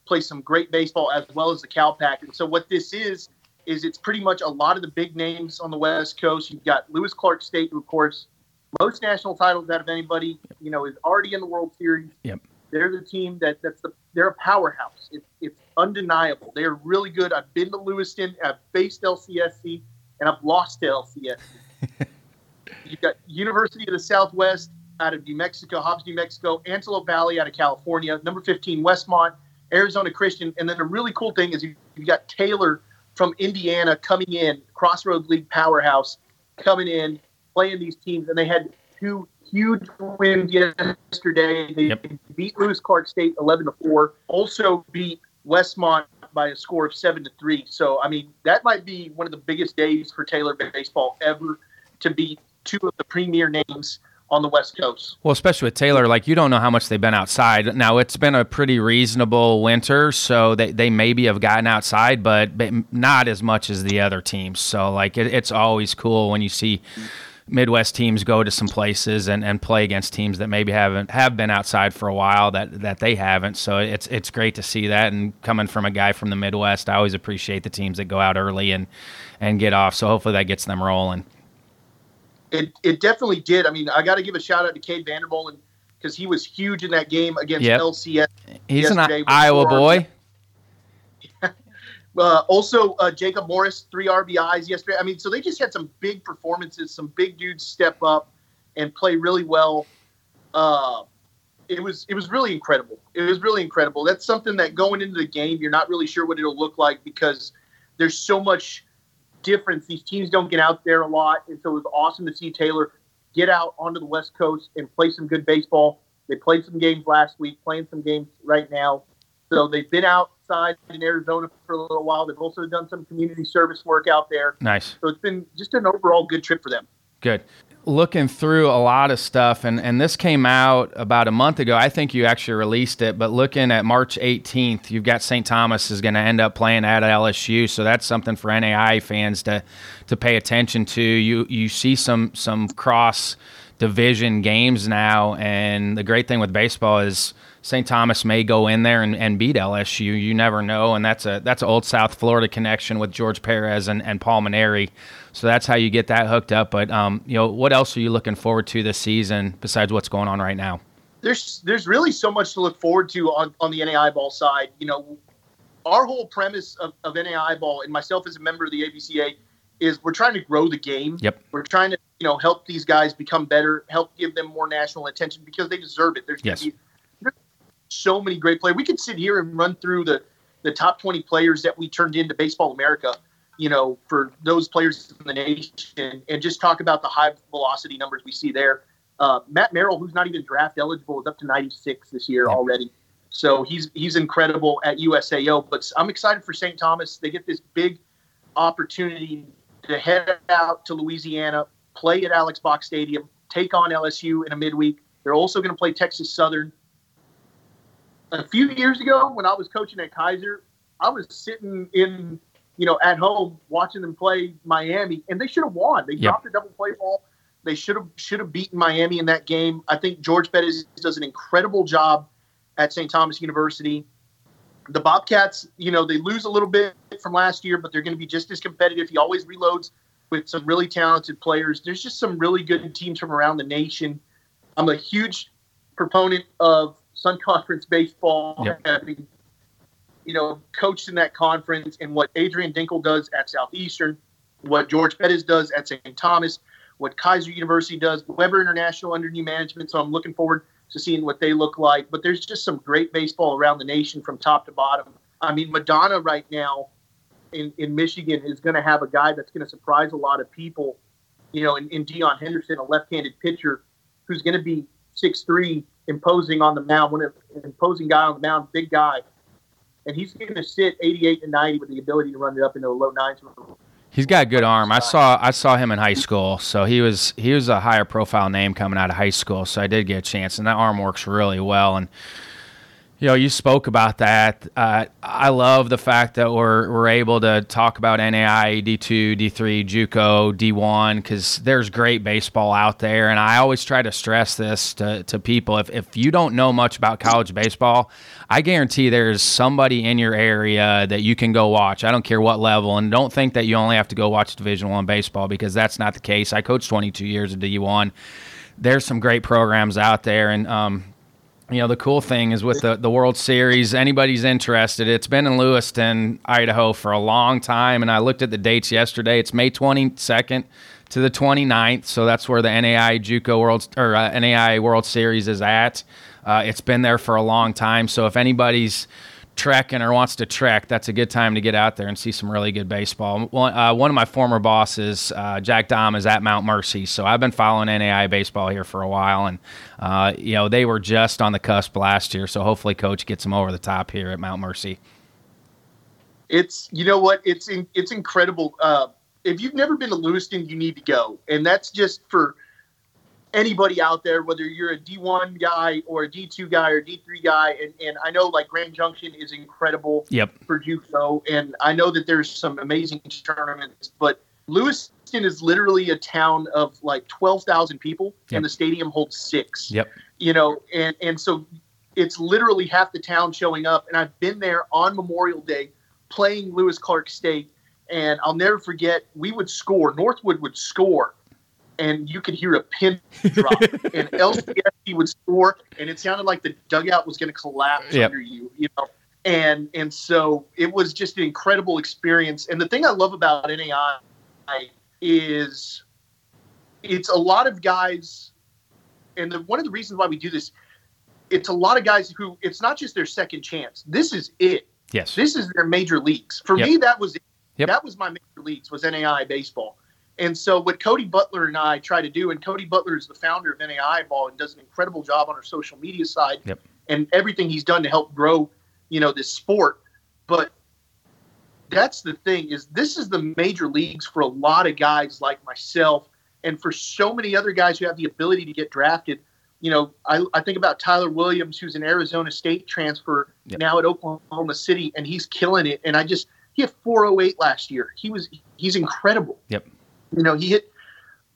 F: plays some great baseball as well as the CalPAC. And so what this is is it's pretty much a lot of the big names on the West Coast. You've got Lewis Clark State, who of course most national titles out of anybody, you know, is already in the World Series.
A: Yep.
F: They're the team that that's the they're a powerhouse. It, it's undeniable. They are really good. I've been to Lewiston. I've faced LCSC, and I've lost to LCSC. You've got University of the Southwest out of New Mexico, Hobbs, New Mexico, Antelope Valley out of California, number 15 Westmont, Arizona Christian, and then the really cool thing is you've got Taylor from Indiana coming in, Crossroads League powerhouse, coming in, playing these teams, and they had two huge wins yesterday. They yep. beat Lewis Clark State 11 to 4. Also beat Westmont by a score of 7 to 3. So, I mean, that might be one of the biggest days for Taylor baseball ever to beat two of the premier names on the West Coast.
A: Well, especially with Taylor, like you don't know how much they've been outside. Now it's been a pretty reasonable winter, so they, they maybe have gotten outside, but, but not as much as the other teams. So like it, it's always cool when you see Midwest teams go to some places and, and play against teams that maybe haven't have been outside for a while that that they haven't. So it's it's great to see that. And coming from a guy from the Midwest, I always appreciate the teams that go out early and and get off. So hopefully that gets them rolling.
F: It it definitely did. I mean, I got to give a shout out to Cade Vanderbolen because he was huge in that game against yep. LCS.
A: He's an Iowa boy.
F: Uh, also, uh, Jacob Morris, three RBIs yesterday. I mean, so they just had some big performances. Some big dudes step up and play really well. Uh, it was it was really incredible. It was really incredible. That's something that going into the game, you're not really sure what it'll look like because there's so much difference. These teams don't get out there a lot, and so it was awesome to see Taylor get out onto the West Coast and play some good baseball. They played some games last week, playing some games right now. So they've been out side in Arizona for a little while. They've also done some community service work out there.
A: Nice.
F: So it's been just an overall good trip for them.
A: Good. Looking through a lot of stuff, and, and this came out about a month ago. I think you actually released it, but looking at March 18th, you've got St. Thomas is going to end up playing at LSU, so that's something for NAI fans to to pay attention to. You you see some some cross division games now, and the great thing with baseball is St. Thomas may go in there and, and beat LSU. You never know, and that's a that's an old South Florida connection with George Perez and, and Paul Mainieri. So that's how you get that hooked up. But um, you know, what else are you looking forward to this season besides what's going on right now?
F: There's there's really so much to look forward to on, on the NAI ball side. You know, our whole premise of, of NAI ball and myself as a member of the ABCA is we're trying to grow the game.
A: Yep.
F: We're trying to you know help these guys become better, help give them more national attention because they deserve it. There's
A: yes.
F: Be, so many great players. We could sit here and run through the the top 20 players that we turned into Baseball America, you know, for those players in the nation, and just talk about the high velocity numbers we see there. Uh, Matt Merrill, who's not even draft eligible, is up to 96 this year already. So he's he's incredible at USAO. But I'm excited for St. Thomas. They get this big opportunity to head out to Louisiana, play at Alex Box Stadium, take on LSU in a midweek. They're also going to play Texas Southern a few years ago when I was coaching at Keiser, I was sitting in, you know, at home watching them play Miami, and they should have won. They
A: Yep.
F: dropped a double play ball. They should have should have beaten Miami in that game. I think George Bettis does an incredible job at St. Thomas University. The Bobcats, you know, they lose a little bit from last year, but they're going to be just as competitive. He always reloads with some really talented players. There's just some really good teams from around the nation. I'm a huge proponent of Sun Conference baseball,
A: Yep.
F: having you know coached in that conference, and what Adrian Dinkel does at Southeastern, what George Pettis does at St. Thomas, what Keiser University does, Webber International under new management. So I'm looking forward to seeing what they look like. But there's just some great baseball around the nation from top to bottom. I mean, Madonna right now in, in Michigan is going to have a guy that's going to surprise a lot of people. You know, in, in Dion Henderson, a left-handed pitcher who's going to be six three, imposing on the mound, one imposing guy on the mound, big guy, and he's going to sit 88 to 90 with the ability to run it up into the low nines.
A: He's got a good arm. I saw I saw him in high school, so he was he was a higher profile name coming out of high school. So I did get a chance, and that arm works really well. And you know, you spoke about that. Uh, I love the fact that we're we're able to talk about NAI, D two, D three, JUCO, D one, because there's great baseball out there. And I always try to stress this to, to people: if if you don't know much about college baseball, I guarantee there's somebody in your area that you can go watch. I don't care what level, and don't think that you only have to go watch Division One baseball because that's not the case. I coached 22 years of D one. There's some great programs out there, and um, you know the cool thing is with the, the world series anybody's interested. It's been in lewiston idaho for a long time and i looked at the dates yesterday. It's may 22nd to the 29th so that's where the nai juco world or uh, nai world series is at. Uh, it's been there for a long time so if anybody's trekking or wants to trek, that's a good time to get out there and see some really good baseball. One, uh, one of my former bosses, uh, Jack Dom, is at Mount Mercy, so I've been following NAI baseball here for a while, and uh, you know they were just on the cusp last year, so hopefully Coach gets them over the top here at Mount Mercy.
F: It's you know what it's in, it's incredible. Uh, if you've never been to Lewiston, you need to go, and that's just for anybody out there, whether you're a D1 guy or a D2 guy or D3 guy. And, and I know like Grand Junction is incredible
A: Yep.
F: for JUCO, and I know that there's some amazing tournaments, but Lewiston is literally a town of like 12,000 people,
A: Yep.
F: and the stadium holds six.
A: Yep.
F: You know, and and so it's literally half the town showing up, and I've been there on Memorial Day playing Lewis Clark State, and I'll never forget we would score. Northwood would score. And you could hear a pin drop, and LCSC would score, and it sounded like the dugout was going to collapse
A: Yep.
F: under you. You know, and and so it was just an incredible experience. And the thing I love about NAI is it's a lot of guys, and the, one of the reasons why we do this, it's a lot of guys who it's not just their second chance. This is it.
A: Yes.
F: This is their major leagues. For
A: Yep.
F: me, that was it.
A: Yep.
F: that was my major leagues was NAI baseball. And so what Cody Butler and I try to do, and Cody Butler is the founder of NAI Ball and does an incredible job on our social media side
A: Yep.
F: and everything he's done to help grow, you know, this sport. But that's the thing is this is the major leagues for a lot of guys like myself and for so many other guys who have the ability to get drafted. You know, I, I think about Tyler Williams, who's an Arizona State transfer
A: Yep.
F: now at Oklahoma City, and he's killing it. And I just he had 408 last year. He was he's incredible.
A: Yep.
F: You know, he hit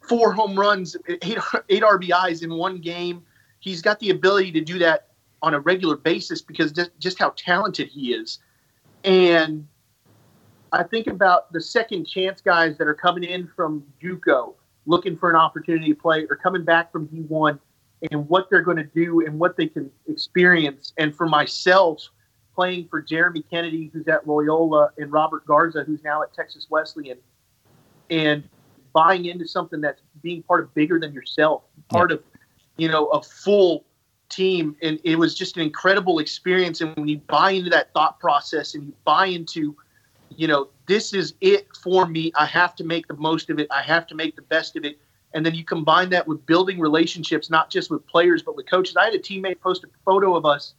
F: four home runs, eight eight RBIs in one game. He's got the ability to do that on a regular basis because just, just how talented he is. And I think about the second chance guys that are coming in from JUCO looking for an opportunity to play or coming back from D1 and what they're going to do and what they can experience. And for myself, playing for Jeremy Kennedy, who's at Loyola, and Robert Garza, who's now at Texas Wesleyan, and buying into something that's being part of bigger than yourself, part of, you know, a full team. And it was just an incredible experience. And when you buy into that thought process and you buy into, you know, this is it for me, I have to make the most of it, I have to make the best of it. And then you combine that with building relationships, not just with players, but with coaches. I had a teammate post a photo of us.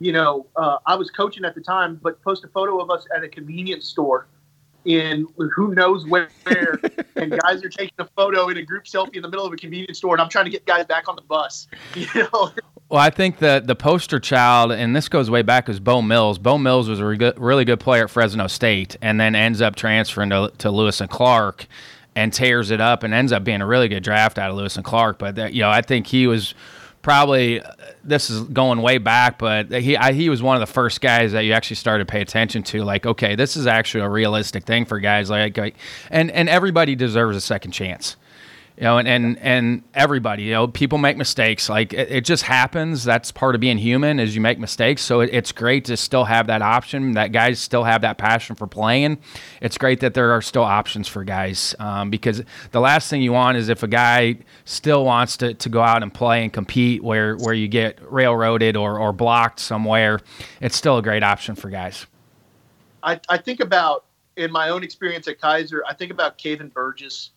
F: You know, uh, I was coaching at the time, but post a photo of us at a convenience store in who knows where, and guys are taking a photo in a group selfie in the middle of a convenience store, and I'm trying to get guys back on the bus. You know,
A: Well, I think the the poster child, and this goes way back, is Bo Mills. Bo Mills was a re- good, really good player at Fresno State, and then ends up transferring to, to Lewis and Clark, and tears it up, and ends up being a really good draft out of Lewis and Clark. But that, you know, I think he was probably uh, this is going way back, but he I, he was one of the first guys that you actually started to pay attention to. Like, okay, this is actually a realistic thing for guys like, like and and everybody deserves a second chance you know, and, and, and everybody, you know, people make mistakes. Like it, it, just happens. That's part of being human is you make mistakes. So it, it's great to still have that option. That guys still have that passion for playing. It's great that there are still options for guys um, because the last thing you want is if a guy still wants to, to go out and play and compete where, where you get railroaded or, or blocked somewhere, it's still a great option for guys.
F: I, I think about in my own experience at Keiser. I think about Caven Burgess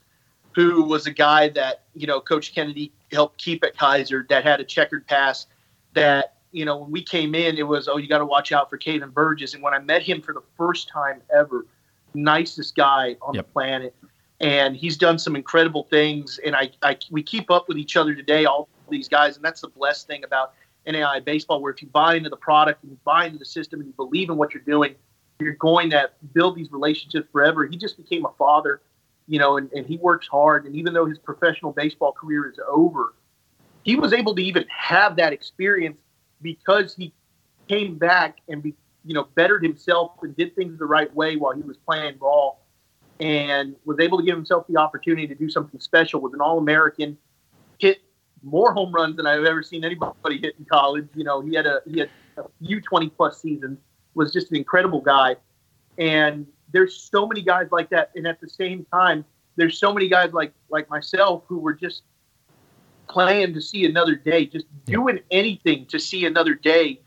F: who was a guy that you know Coach Kennedy helped keep at Keiser that had a checkered past. That you know when we came in, it was oh you got to watch out for Caden Burgess. And when I met him for the first time ever, nicest guy on yep. the planet, and he's done some incredible things. And I, I we keep up with each other today, all these guys, and that's the blessed thing about NAI baseball, where if you buy into the product and you buy into the system and you believe in what you're doing, you're going to build these relationships forever. He just became a father you know, and, and he works hard. And even though his professional baseball career is over, he was able to even have that experience because he came back and be, you know bettered himself and did things the right way while he was playing ball, and was able to give himself the opportunity to do something special. with an All American, hit more home runs than I've ever seen anybody hit in college. You know, he had a he had a few twenty plus seasons. Was just an incredible guy, and there's so many guys like that, and at the same time, there's so many guys like like myself who were just playing to see another day, just doing anything to see another day.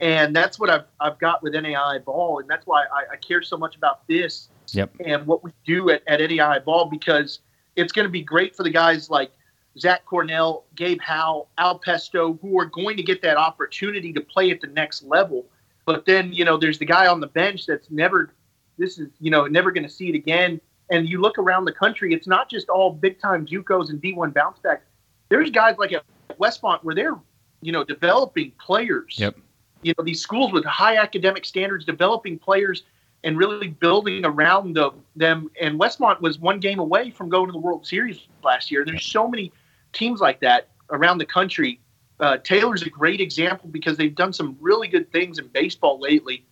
F: And that's what I've, I've got with NAI ball. And that's why I, I care so much about this
A: yep.
F: and what we do at, at NAI ball because it's going to be great for the guys like Zach Cornell, Gabe Howe, Al Pesto, who are going to get that opportunity to play at the next level. But then, you know, there's the guy on the bench that's never this is you know never going to see it again. And you look around the country, it's not just all big time JUCOs and D1 bounce back. There's guys like at Westmont where they're you know developing players.
A: Yep.
F: You know these schools with high academic standards developing players and really building around the, them. And Westmont was one game away from going to the World Series last year. There's so many teams like that around the country. Uh, Taylor's a great example because they've done some really good things in baseball lately.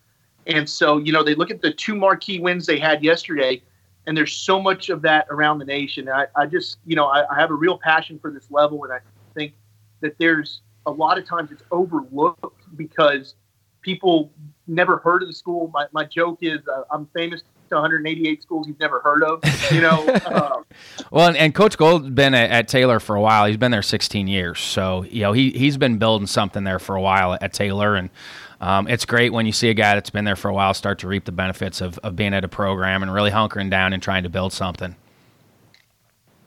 F: And so, you know, they look at the two marquee wins they had yesterday, and there's so much of that around the nation. I, I just, you know, I, I have a real passion for this level, and I think that there's a lot of times it's overlooked because people never heard of the school. My, my joke is uh, I'm famous to 188 schools you've never heard of. You know. uh,
A: well, and, and, Coach Gould's been at, at, Taylor for a while. He's been there 16 years, so you know he he's been building something there for a while at Taylor, and um, it's great when you see a guy that's been there for a while start to reap the benefits of, of being at a program and really hunkering down and trying to build something.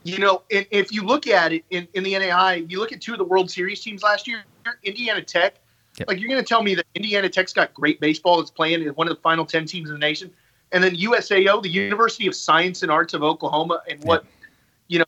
F: You know, if you look at it in, in the NAI, you look at two of the World Series teams last year, Indiana Tech. Yep. Like you're going to tell me that Indiana Tech's got great baseball. that's playing one of the final ten teams in the nation, and then USAO, the University of Science and Arts of Oklahoma, and what yep. you know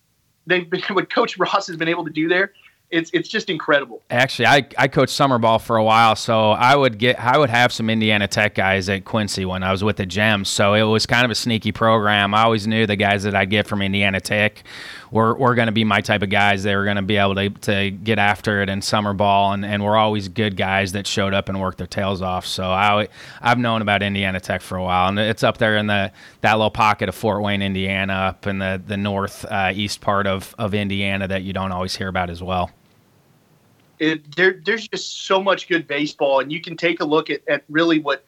F: they've been, what Coach Ross has been able to do there it's it's just incredible.
A: Actually, I, I coached summer ball for a while, so I would get I would have some Indiana Tech guys at Quincy when I was with the Gems. So it was kind of a sneaky program. I always knew the guys that I'd get from Indiana Tech were, were going to be my type of guys. They were going to be able to, to get after it in summer ball, and, and we're always good guys that showed up and worked their tails off. So I I've known about Indiana Tech for a while, and it's up there in the that little pocket of Fort Wayne, Indiana, up in the the north uh, east part of of Indiana that you don't always hear about as well
F: it, there, there's just so much good baseball, and you can take a look at, at really what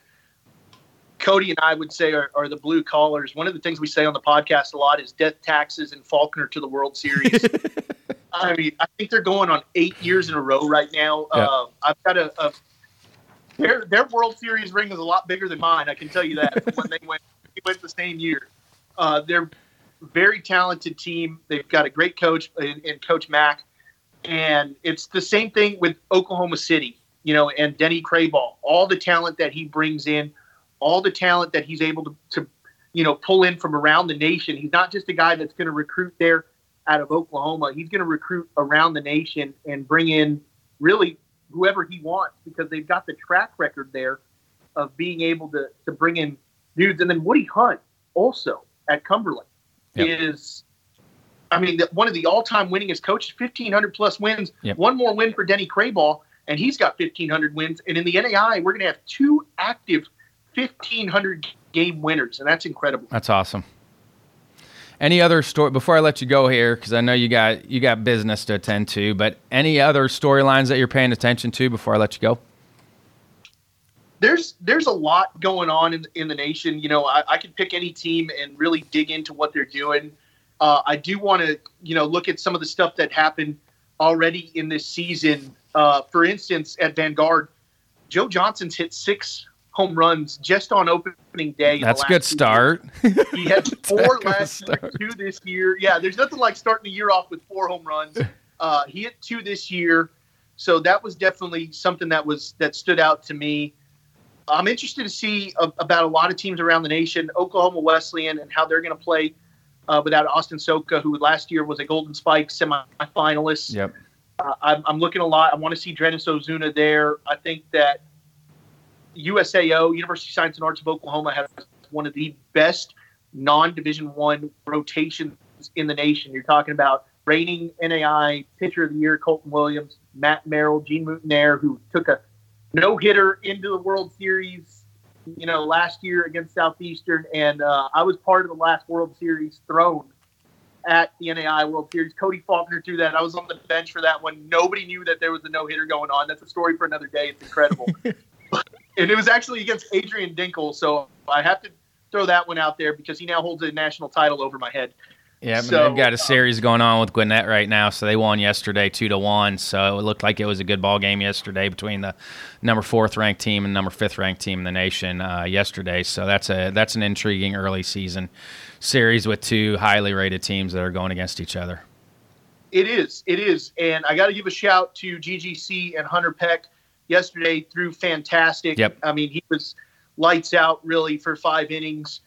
F: Cody and I would say are, are, the blue collars. One of the things we say on the podcast a lot is death taxes and Faulkner to the World Series. I mean, I think they're going on eight years in a row right now. Yeah. Uh, I've got a, a, their their World Series ring is a lot bigger than mine. I can tell you that when they went they went the same year. Uh, they're very talented team. They've got a great coach in Coach Mack. And it's the same thing with Oklahoma City, you know, and Denney Crabaugh, all the talent that he brings in, all the talent that he's able to, to you know, pull in from around the nation. He's not just a guy that's going to recruit there out of Oklahoma. He's going to recruit around the nation and bring in really whoever he wants because they've got the track record there of being able to to bring in dudes. And then Woody Hunt also at Cumberland
A: Yep.
F: is, I mean, the, one of the all-time winningest coaches, fifteen hundred plus wins.
A: Yep.
F: One more win for Denney Crabaugh, and he's got fifteen hundred wins. And in the NAI, we're going to have two active fifteen hundred game winners, and that's incredible.
A: That's awesome. Any other story before I let you go here, because I know you got you got business to attend to. But any other storylines that you're paying attention to before I let you go?
F: there's there's a lot going on in, in the nation. You know, I, I could pick any team and really dig into what they're doing. Uh, I do want to, you know, look at some of the stuff that happened already in this season. Uh, for instance, at Vanguard, Joe Johnson's hit six home runs just on opening day.
A: That's a good start.
F: He had four last year, two this year. Yeah, there's nothing like starting the year off with four home runs. Uh, he hit two this year, so that was definitely something that was that stood out to me. I'm interested to see a, about a lot of teams around the nation, Oklahoma Wesleyan, and how they're going to play uh, without Austin Soka, who last year was a Golden Spike semifinalist.
A: Yep.
F: Uh, I'm, I'm looking a lot. I want to see Drenis Ozuna there. I think that USAO, University of Science and Arts of Oklahoma, has one of the best non-Division One rotations in the nation. You're talking about reigning NAI pitcher of the year, Colton Williams, Matt Merrill, Gene Moutonaire, who took a no hitter into the World Series, you know, last year against Southeastern, and uh, I was part of the last World Series thrown at the NAI World Series. Cody Faulkner threw that. I was on the bench for that one. Nobody knew that there was a no hitter going on. That's a story for another day. It's incredible. and it was actually against Adrian Dinkel, so I have to throw that one out there because he now holds a national title over my head.
A: Yeah,
F: So,
A: they've got a
F: uh,
A: series going on with Gwinnett right now, so they won yesterday two to one. So it looked like it was a good ball game yesterday between the number fourth ranked team and number fifth ranked team in the nation uh, yesterday. So that's a that's an intriguing early season series with two highly rated teams that are going against each other.
F: It is. It is. And I got to give a shout to GGC and Hunter Peck yesterday threw fantastic.
A: Yep.
F: I mean, he was lights out really for five innings.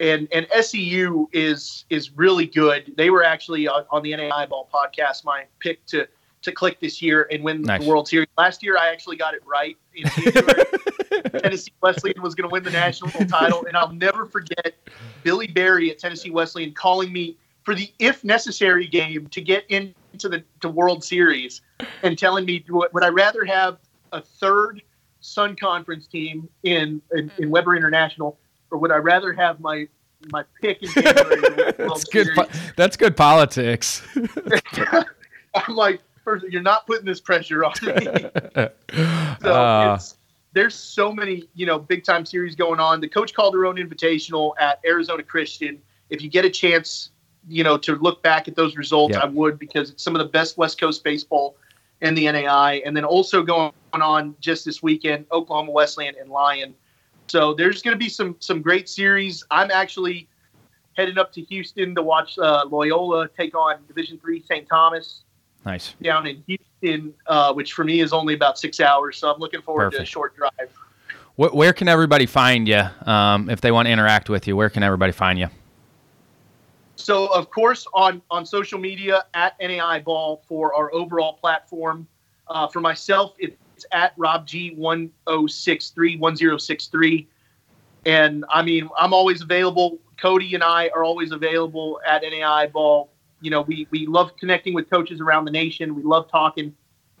F: And and SEU is is really good. They were actually on, on the NAI Ball podcast my pick to to click this year and win
A: Nice.
F: the World Series. Last year I actually got it right. In Tennessee Wesleyan was going to win the national title, and I'll never forget Billy Berry at Tennessee Wesleyan calling me for the if necessary game to get into the to World Series and telling me would would I rather have a third Sun Conference team in in, in mm. Webber International or would I rather have my my pick in January? to win the
A: That's good. Po- that's good politics.
F: I'm like, first, you're not putting this pressure on me. So
A: Uh,
F: there's so many, you know, big time series going on. The Coach Calderon Invitational at Arizona Christian. If you get a chance, you know, to look back at those results,
A: Yeah.
F: I would because it's some of the best West Coast baseball in the NAI. And then also going on just this weekend, Oklahoma Wesleyan and Lyon. So there's going to be some some great series. I'm actually headed up to Houston to watch uh, Loyola take on Division Three St. Thomas
A: nice.
F: down in Houston, uh, which for me is only about six hours. So I'm looking forward to a short drive.
A: Where, where can everybody find you um, if they want to interact with you? Where can everybody find you?
F: So of course on on social media at NAI Ball for our overall platform. Uh, for myself, it's at Rob G one zero six three one zero six three, and I mean I'm always available. Cody and I are always available at NAI Ball. You know, we we love connecting with coaches around the nation. We love talking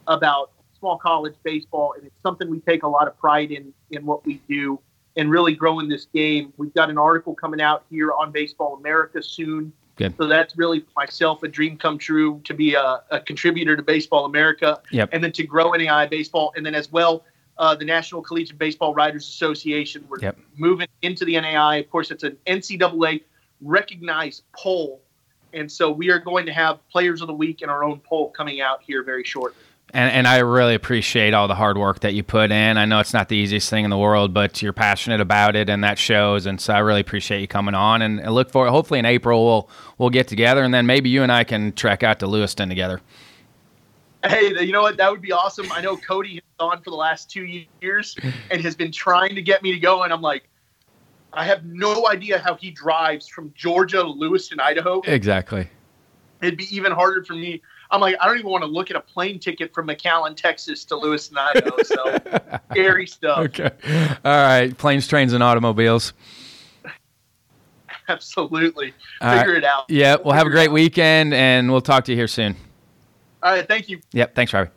F: about small college baseball, and it's something we take a lot of pride in in what we do and really growing this game. We've got an article coming out here on Baseball America soon.
A: Good.
F: So that's really myself a dream come true to be a, a contributor to Baseball America,
A: Yep.
F: and then to grow NAI baseball, and then as well uh, the National Collegiate Baseball Writers Association. We're
A: Yep.
F: moving into the NAI. Of course, it's an NCAA recognized poll, and so we are going to have Players of the Week in our own poll coming out here very shortly.
A: And, and I really appreciate all the hard work that you put in. I know it's not the easiest thing in the world, but you're passionate about it, and that shows. And so I really appreciate you coming on. And, and look for hopefully in April we'll we'll get together, and then maybe you and I can trek out to Lewiston together.
F: Hey, you know what? That would be awesome. I know Cody has gone for the last two years and has been trying to get me to go, and I'm like, I have no idea how he drives from Georgia to Lewiston, Idaho.
A: Exactly.
F: It'd be even harder for me. I'm like, I don't even want to look at a plane ticket from McAllen, Texas to Lewiston, Idaho. So scary stuff.
A: Okay. All right. Planes, trains, and automobiles.
F: Absolutely.
A: All
F: Figure
A: right.
F: it out.
A: Yeah. Well, have a great weekend, and we'll talk to you here soon.
F: All right. Thank you.
A: Yep. Thanks, Robby.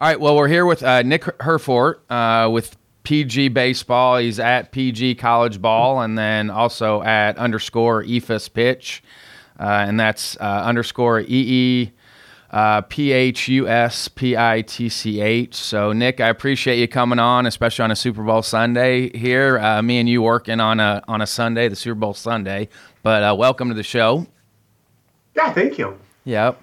A: All right. Well, we're here with uh, Nick Herfordt uh, with PG Baseball. He's at PG College Ball and then also at underscore Eephus Pitch. Uh, and that's uh, underscore EE uh, P H U S P I T C H. So, Nick, I appreciate you coming on, especially on a Super Bowl Sunday here. Uh, me and you working on a on a Sunday, the Super Bowl Sunday. But uh, welcome to the show.
G: Yeah, thank you.
A: Yep.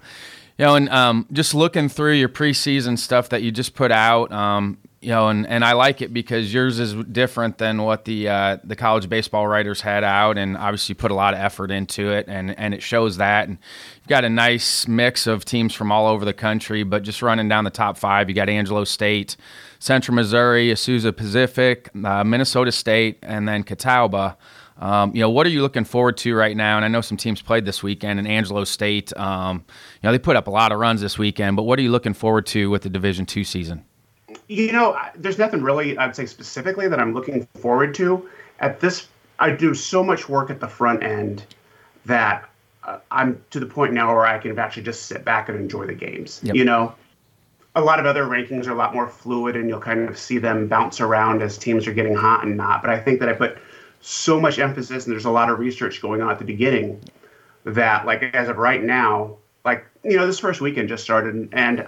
A: You know, and um, just looking through your preseason stuff that you just put out, um, you know, and, and I like it because yours is different than what the uh, the college baseball writers had out, and obviously put a lot of effort into it, and and it shows that. And you've got a nice mix of teams from all over the country, but just running down the top five, you got Angelo State, Central Missouri, Azusa Pacific, uh, Minnesota State, and then Catawba. Um, you know, what are you looking forward to right now? And I know some teams played this weekend, and Angelo State, um, you know, they put up a lot of runs this weekend. But what are you looking forward to with the Division Two season?
G: You know, there's nothing really I'd say specifically that I'm looking forward to. At this, I do so much work at the front end that uh, I'm to the point now where I can actually just sit back and enjoy the games.
A: Yep.
G: You know, a lot of other rankings are a lot more fluid, and you'll kind of see them bounce around as teams are getting hot and not. But I think that I put so much emphasis, and there's a lot of research going on at the beginning that, like, as of right now, like, you know, this first weekend just started, and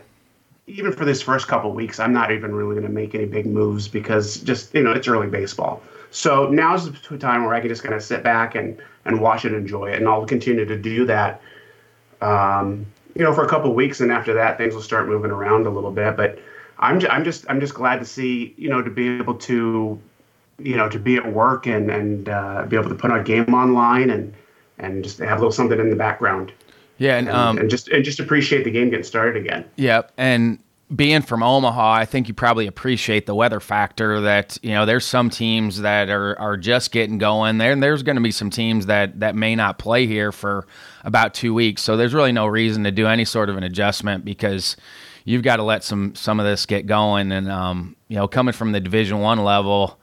G: even for this first couple weeks, I'm not even really going to make any big moves because just you know it's early baseball. So now's the time where I can just kind of sit back and and watch it, and enjoy it, and I'll continue to do that. Um, you know, for a couple weeks, and after that, things will start moving around a little bit. But I'm I'm just I'm just glad to see you know to be able to you know to be at work and and uh, be able to put our game online and and just have a little something in the background
A: Yeah, and
G: and,
A: um,
G: and just and just appreciate the game getting started again.
A: yeah, and being from Omaha, I think you probably appreciate the weather factor. That you know, there's some teams that are are just getting going. There, and there's going to be some teams that that may not play here for about two weeks. So there's really no reason to do any sort of an adjustment because you've got to let some some of this get going. And um, you know, coming from the Division One level.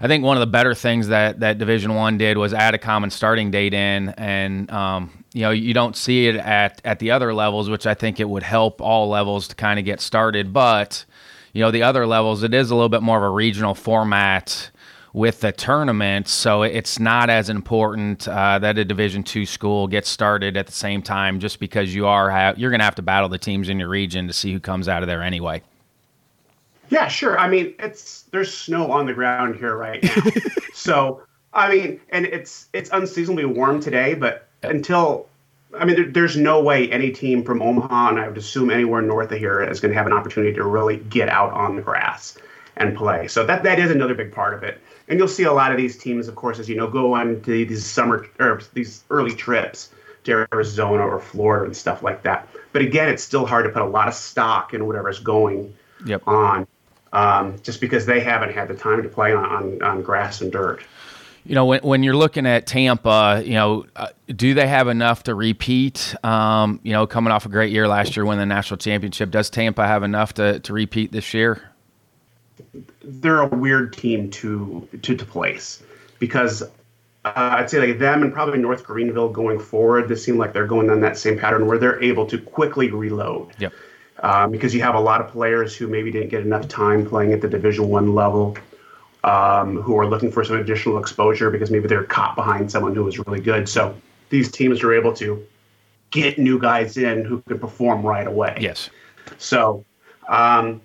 A: I think one of the better things that that Division One did was add a common starting date in, and um, you know you don't see it at at the other levels, which I think it would help all levels to kind of get started. But you know the other levels, it is a little bit more of a regional format with the tournament, so it's not as important uh, that a Division two school gets started at the same time, just because you are ha- you're going to have to battle the teams in your region to see who comes out of there anyway.
G: Yeah, sure. I mean, it's there's snow on the ground here right now. so, I mean, and it's it's unseasonably warm today, but until I mean, there, there's no way any team from Omaha and I would assume anywhere north of here is going to have an opportunity to really get out on the grass and play. So that that is another big part of it. And you'll see a lot of these teams, of course, as you know, go on to these summer or these early trips to Arizona or Florida and stuff like that. But again, it's still hard to put a lot of stock in whatever's going
A: Yep.
G: on um, just because they haven't had the time to play on, on, on grass and dirt.
A: You know, when, when you're looking at Tampa, you know, uh, do they have enough to repeat? Um, you know, coming off a great year last year, winning the national championship, does Tampa have enough to, to repeat this year?
G: They're a weird team to to, to place because uh, I'd say like them and probably North Greenville going forward. They seem like they're going on that same pattern where they're able to quickly reload.
A: Yep.
G: um, because you have a lot of players who maybe didn't get enough time playing at the Division One level, um, who are looking for some additional exposure because maybe they're caught behind someone who is really good. So these teams are able to get new guys in who can perform right away.
A: Yes.
G: So, um,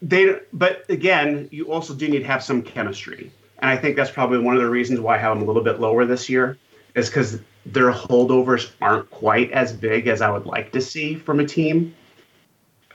G: they, but again, you also do need to have some chemistry, and I think that's probably one of the reasons why I have them a little bit lower this year, is because their holdovers aren't quite as big as I would like to see from a team.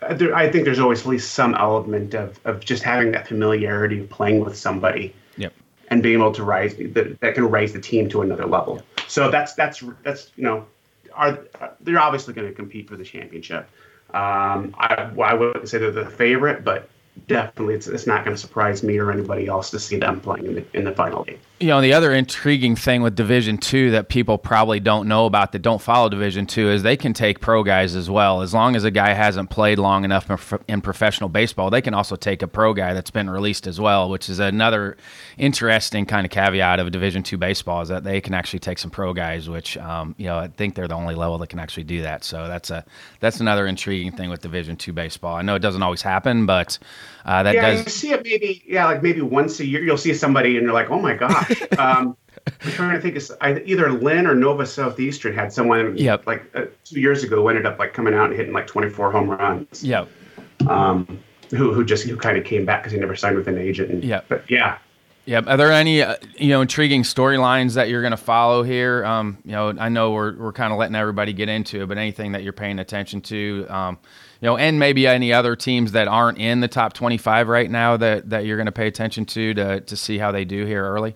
G: Uh, There, I think there's always at least some element of, of just having that familiarity of playing with somebody
A: Yep.
G: and being able to rise that, that can raise the team to another level. So that's that's that's you know, are they're obviously going to compete for the championship. Um, I, I wouldn't say they're the favorite, but definitely it's, it's not going to surprise me or anybody else to see them playing in the in the final eight.
A: You know, the other intriguing thing with Division Two that people probably don't know about that don't follow Division Two is they can take pro guys as well. As long as a guy hasn't played long enough in professional baseball, they can also take a pro guy that's been released as well, which is another interesting kind of caveat of Division Two baseball is that they can actually take some pro guys, which um, you know I think they're the only level that can actually do that. So that's a that's another intriguing thing with Division Two baseball. I know it doesn't always happen, but uh, that
G: yeah,
A: does.
G: you see it maybe yeah, like maybe once a year you'll see somebody and you're like, oh my gosh. Um, I'm trying to think. Of, either Lynn or Nova Southeastern had someone
A: yep.
G: like uh, two years ago who ended up like coming out and hitting like 24 home runs.
A: Yep.
G: Um, who who just who kind of came back because he never signed with an agent. And,
A: yeah.
G: But yeah.
A: Yep. Are there any uh, you know intriguing storylines that you're going to follow here? Um, you know, I know we're we're kind of letting everybody get into it, but anything that you're paying attention to, um, you know, and maybe any other teams that aren't in the top 25 right now that that you're going to pay attention to to to see how they do here early.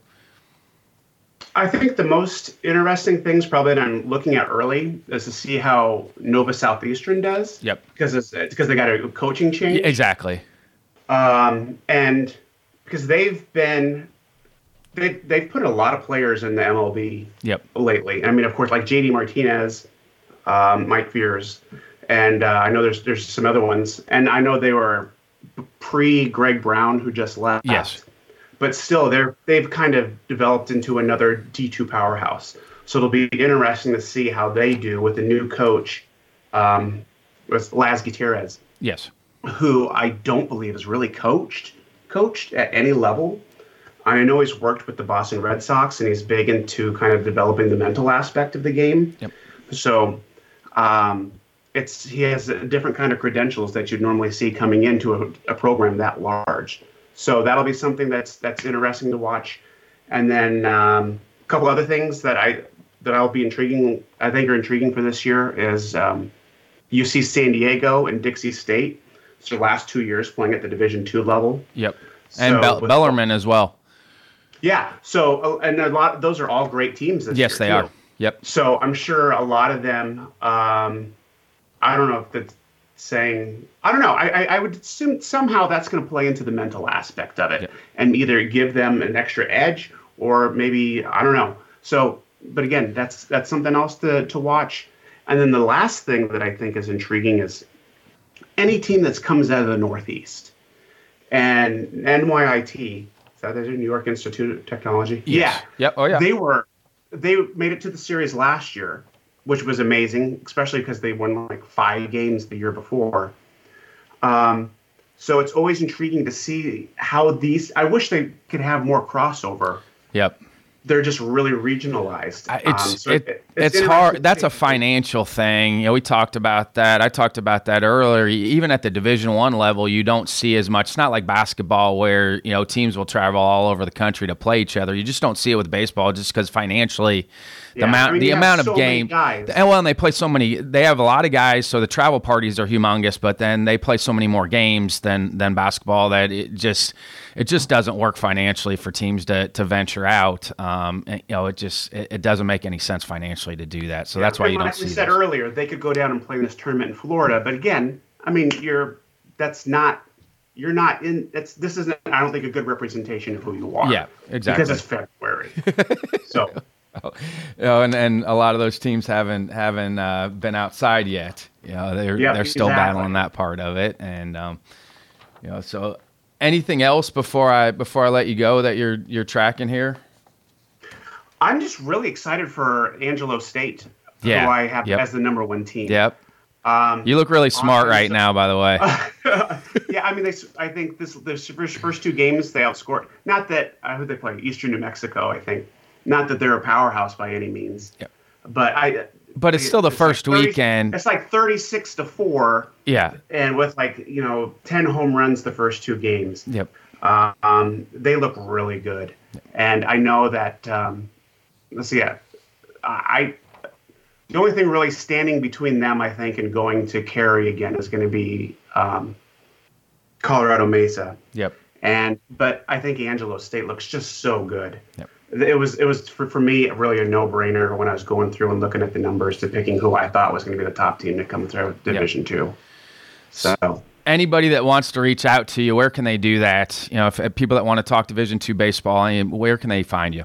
G: I think the most interesting things probably that I'm looking at early is to see how Nova Southeastern does.
A: Yep.
G: Because it's because they got a coaching change.
A: Exactly.
G: Um, and because they've been they they've put a lot of players in the MLB.
A: Yep.
G: Lately, I mean, of course, like JD Martinez, um, Mike Fiers, and uh, I know there's there's some other ones, and I know they were pre Greg Brown who just left.
A: Yes
G: but still they're they've kind of developed into another D2 powerhouse. So it'll be interesting to see how they do with the new coach, um, with Laz Gutierrez.
A: Yes,
G: who I don't believe is really coached coached at any level. I know he's worked with the Boston Red Sox and he's big into kind of developing the mental aspect of the game.
A: Yep.
G: So um, it's he has a different kind of credentials that you'd normally see coming into a, a program that large. So that'll be something that's that's interesting to watch. And then um, a couple other things that I that I'll be intriguing. I think are intriguing for this year is um, UC San Diego and Dixie State. It's their last two years playing at the Division two level.
A: Yep, and so Be- Bellarmine as well.
G: Yeah. So uh, and a lot. Those are all great teams.
A: yes, they
G: too.
A: are. Yep.
G: So I'm sure a lot of them. Um, I don't know if that's saying I don't know. I, I, would assume somehow that's going to play into the mental aspect of it
A: yep.
G: and either give them an extra edge or maybe I don't know. So, but again, that's that's something else to to watch. And then the last thing that I think is intriguing is any team that comes out of the Northeast and NYIT. Is that the New York Institute of Technology?
A: Yes.
G: Yeah.
A: Yep. Oh yeah.
G: They were they made it to the series last year which was amazing, especially because they won like five games the year before. Um, so it's always intriguing to see how these. I wish they could have more crossover.
A: Yep.
G: They're just really regionalized.
A: It's um, so it, it, it's, it's hard. That's a financial thing. You know, we talked about that. I talked about that earlier. Even at the Division One level, you don't see as much. It's not like basketball where you know teams will travel all over the country to play each other. You just don't see it with baseball, just because financially yeah, amount I mean, the amount of
G: so
A: game
G: and
A: well and they play so many they have a lot of guys so the travel parties are humongous but then they play so many more games than than basketball that it just it just doesn't work financially for teams to to venture out. Um and, you know it just it, it, doesn't make any sense financially to do that. So yeah, that's why you don't
G: like we said
A: this.
G: earlier they could go down and play this tournament in Florida but again I mean you're that's not you're not in it's this isn't i don't think a good representation of who you are.
A: Yeah exactly.
G: Because it's february. So
A: you know, and and a lot of those teams haven't haven't uh, been outside yet. You know, they're
G: yep,
A: they're still
G: exactly.
A: battling that part of it, and um, you know, so anything else before I before I let you go that you're you're tracking here?
G: I'm just really excited for Angelo State,
A: yeah.
G: who I have
A: yep.
G: as the number one team.
A: Yep.
G: Um,
A: you look really smart right now, by the way.
G: yeah, I mean, they, I think this the first, first two games they outscored. Not that uh, who they play, Eastern New Mexico, I think. Not that they're a powerhouse by any means.
A: Yep.
G: But I.
A: But it's still the
G: it's
A: first
G: like 30,
A: weekend.
G: It's like thirty-six to four.
A: Yeah.
G: And with like you know ten home runs the first two games.
A: Yep.
G: Um, they look really good,
A: yep.
G: and I know that. Um, let's see. Yeah, I. The only thing really standing between them, I think, and going to Cary again is going to be um, Colorado Mesa.
A: Yep.
G: And but I think Angelo State looks just so good.
A: Yep
G: it was it was for, for me really a no brainer when I was going through and looking at the numbers to picking who I thought was going to be the top team to come through Division yep. Two. So
A: anybody that wants to reach out to you, where can they do that? You know, if, if people that want to talk Division Two baseball, where can they find you?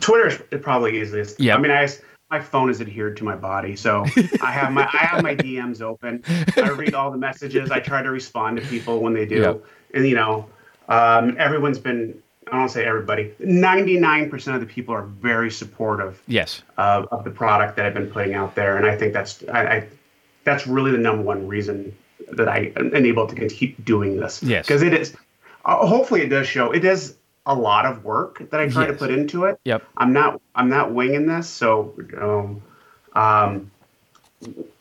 G: Twitter is probably easiest.
A: Yeah.
G: I mean, I my phone is adhered to my body, so I have my I have my DMs open. I read all the messages. I try to respond to people when they do,
A: Yep.
G: and you know, um, everyone's been. I to say everybody. Ninety nine percent of the people are very supportive
A: Yes.
G: of, of the product that I've been putting out there, and I think that's I, I that's really the number one reason that I am able to keep doing this.
A: Yes.
G: because it is. Uh, hopefully, it does show. It does a lot of work that I try to put into it.
A: Yep.
G: I'm not I'm not winging this, so um, um,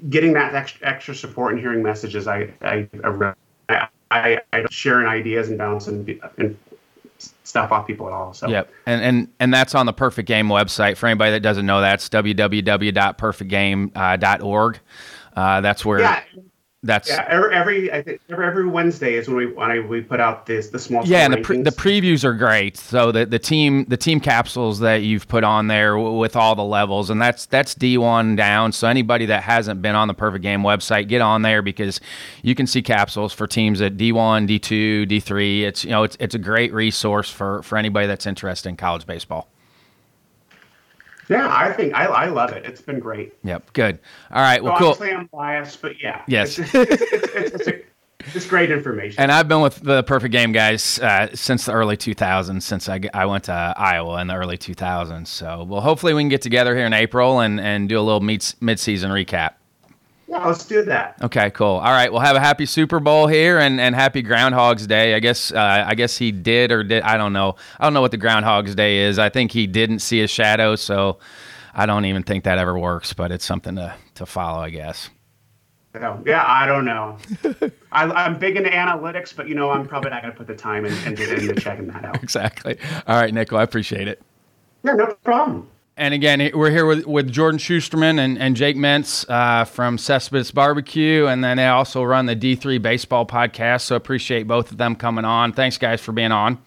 G: getting that extra, extra support and hearing messages, I I I, I, I sharing ideas and bouncing and stuff off people at all. So
A: Yep. And and and that's on the Perfect Game website. For anybody that doesn't know, that's www.perfectgame.org. Uh, that's where
G: yeah,
A: that's
G: yeah. Every, every I think every, every Wednesday is when we when I, we put out this the small
A: Yeah, and the pre- the previews are great. So the, the team the team capsules that you've put on there w- with all the levels, and that's that's D one down. So anybody that hasn't been on the Perfect Game website, get on there because you can see capsules for teams at D one, D two, D three. It's you know it's it's a great resource for for anybody that's interested in college baseball.
G: Yeah, I think I, I love it. It's been great.
A: Yep, good. All right, well,
G: so
A: cool.
G: Obviously, I'm biased, but yeah.
A: Yes.
G: it's, it's, it's, it's, it's, a- it's great information.
A: And I've been with the Perfect Game guys uh, since the early 2000s, since I, I went to Iowa in the early 2000s. So, well, hopefully we can get together here in April and, and do a little mid mid-season recap.
G: Yeah, let's do that.
A: Okay, cool. All right, we'll have a happy Super Bowl here and, and happy Groundhog's Day. I guess uh, I guess he did or did I don't know. I don't know what the Groundhog's Day is. I think he didn't see a shadow, so I don't even think that ever works. But it's something to to follow, I guess.
G: Yeah, I don't know. I, I'm big into analytics, but you know, I'm probably not going to put the time in, into, into checking that out.
A: Exactly. All right. Well, I appreciate it.
G: Yeah, no problem.
A: And again, we're here with, with Jordan Shusterman and, and Jake Mintz uh, from Cespedes Barbecue, and then they also run the D3 Baseball podcast. So appreciate both of them coming on. Thanks, guys, for being on.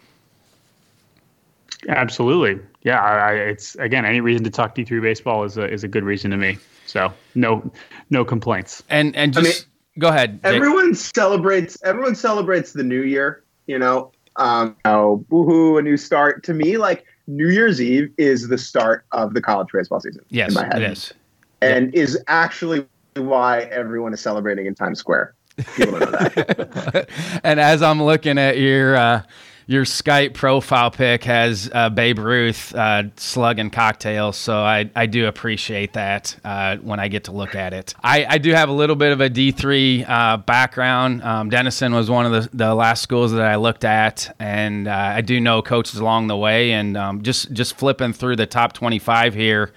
H: Absolutely. Yeah, I, I, it's again any reason to talk D three baseball is a is a good reason to me. So no no complaints.
A: And and
I: I
A: just go ahead. Jake.
I: Everyone celebrates. Everyone celebrates the new year. You know, um, oh, boohoo, a new start. To me, like New Year's Eve is the start of the college baseball season.
A: yes,
I: in my head,
A: it is.
I: and is actually why everyone is celebrating in Times Square. People don't know that.
A: and as I'm looking at your uh, your Skype profile pic has uh, Babe Ruth uh, slugging cocktails, so I, I do appreciate that uh, when I get to look at it. I, I do have a little bit of a D3 uh, background. Um, Denison was one of the, the last schools that I looked at, and uh, I do know coaches along the way. And um, just just flipping through the top 25 here,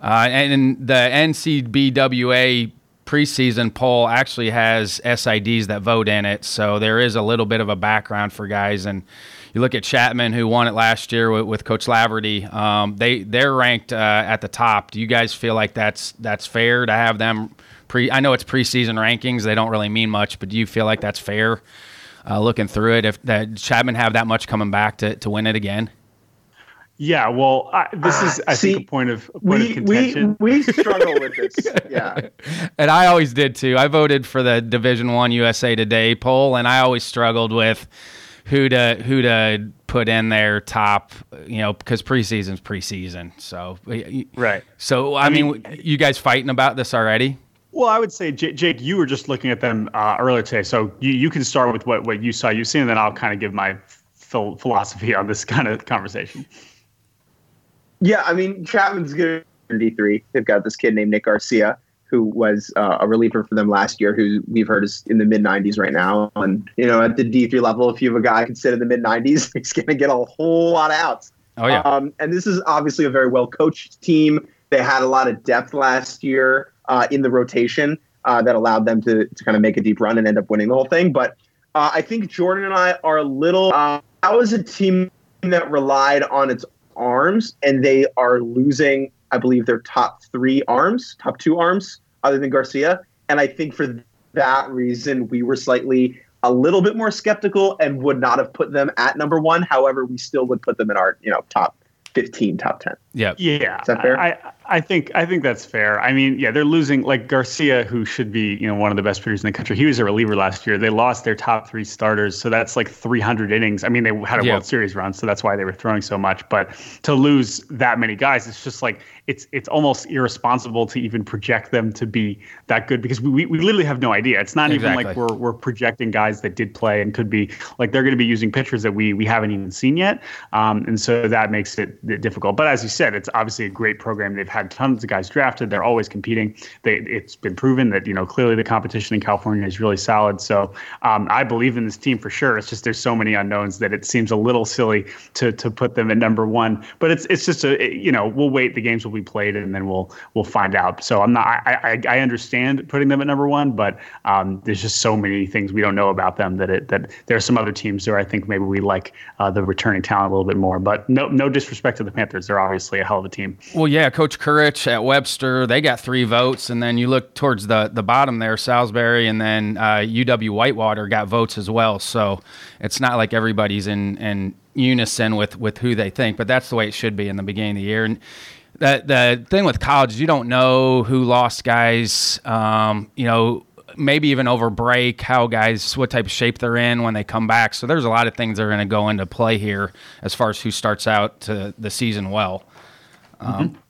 A: uh, and the NCBWA preseason poll actually has SIDs that vote in it, so there is a little bit of a background for guys. And you look at Chapman, who won it last year with, with Coach Laverty. Um, they they're ranked uh, at the top. Do you guys feel like that's that's fair to have them? Pre, I know it's preseason rankings; they don't really mean much, but do you feel like that's fair? Uh, looking through it, if that Chapman have that much coming back to, to win it again?
H: Yeah, well, I, this is I
I: see,
H: think a point of a point
I: we
H: of
I: we
H: contention.
I: we struggle with this. Yeah.
A: and I always did too. I voted for the Division One USA Today poll, and I always struggled with who to who to put in there top. You know, because preseason's preseason. So
H: right.
A: So I, mean, you guys fighting about this already?
H: Well, I would say, J- Jake, you were just looking at them uh, earlier today, so you, you can start with what, what you saw, you've seen, and then I'll kind of give my phil- philosophy on this kind of conversation.
I: Yeah, I mean Chapman's good in D three. They've got this kid named Nick Garcia who was uh, a reliever for them last year, who we've heard is in the mid 90s right now. And you know, at the D three level, if you have a guy considered in the mid 90s, he's going to get a whole lot of outs.
A: Oh yeah.
I: Um, and this is obviously a very well coached team. They had a lot of depth last year uh, in the rotation uh, that allowed them to to kind of make a deep run and end up winning the whole thing. But uh, I think Jordan and I are a little. Uh, that was a team that relied on its arms, and they are losing, I believe, their top three arms, top two arms, other than Garcia. And I think for that reason, we were slightly a little bit more skeptical and would not have put them at number one. However, we still would put them in our, you know, top 15, top 10.
A: Yep.
H: Yeah.
I: Is that fair?
H: I, I think I think that's fair. I mean, yeah, they're losing like Garcia, who should be you know one of the best pitchers in the country. He was a reliever last year. They lost their top three starters, so that's like 300 innings. I mean, they had a
A: Yeah.
H: World Series run, so that's why they were throwing so much. But to lose that many guys, it's just like it's it's almost irresponsible to even project them to be that good because we, we, we literally have no idea. It's not even like we're we're projecting guys that did play and could be like they're going to be using pitchers that we we haven't even seen yet, um, and so that makes it difficult. But as you said, it's obviously a great program. They've had tons of guys drafted. They're always competing. They, it's been proven that you know clearly the competition in California is really solid. So um, I believe in this team for sure. It's just there's so many unknowns that it seems a little silly to to put them at number one. But it's it's just a it- you know we'll wait. The games will be played and then we'll we'll find out. So I'm not I I, I understand putting them at number one, but um, there's just so many things we don't know about them that it that there are some other teams where I think maybe we like uh, the returning talent a little bit more. But no no disrespect to the Panthers, they're obviously a hell of a team.
A: Well, yeah, Coach Courage at Webster, they got three votes, and then you look towards the the bottom there, Salisbury, and then uh, UW Whitewater got votes as well. So it's not like everybody's in in unison with with who they think, but that's the way it should be in the beginning of the year. And the the thing with college, you don't know who lost guys. Um, you know. Maybe even over break, how guys, what type of shape they're in when they come back. So there's a lot of things that are going to go into play here as far as who starts out to the season well.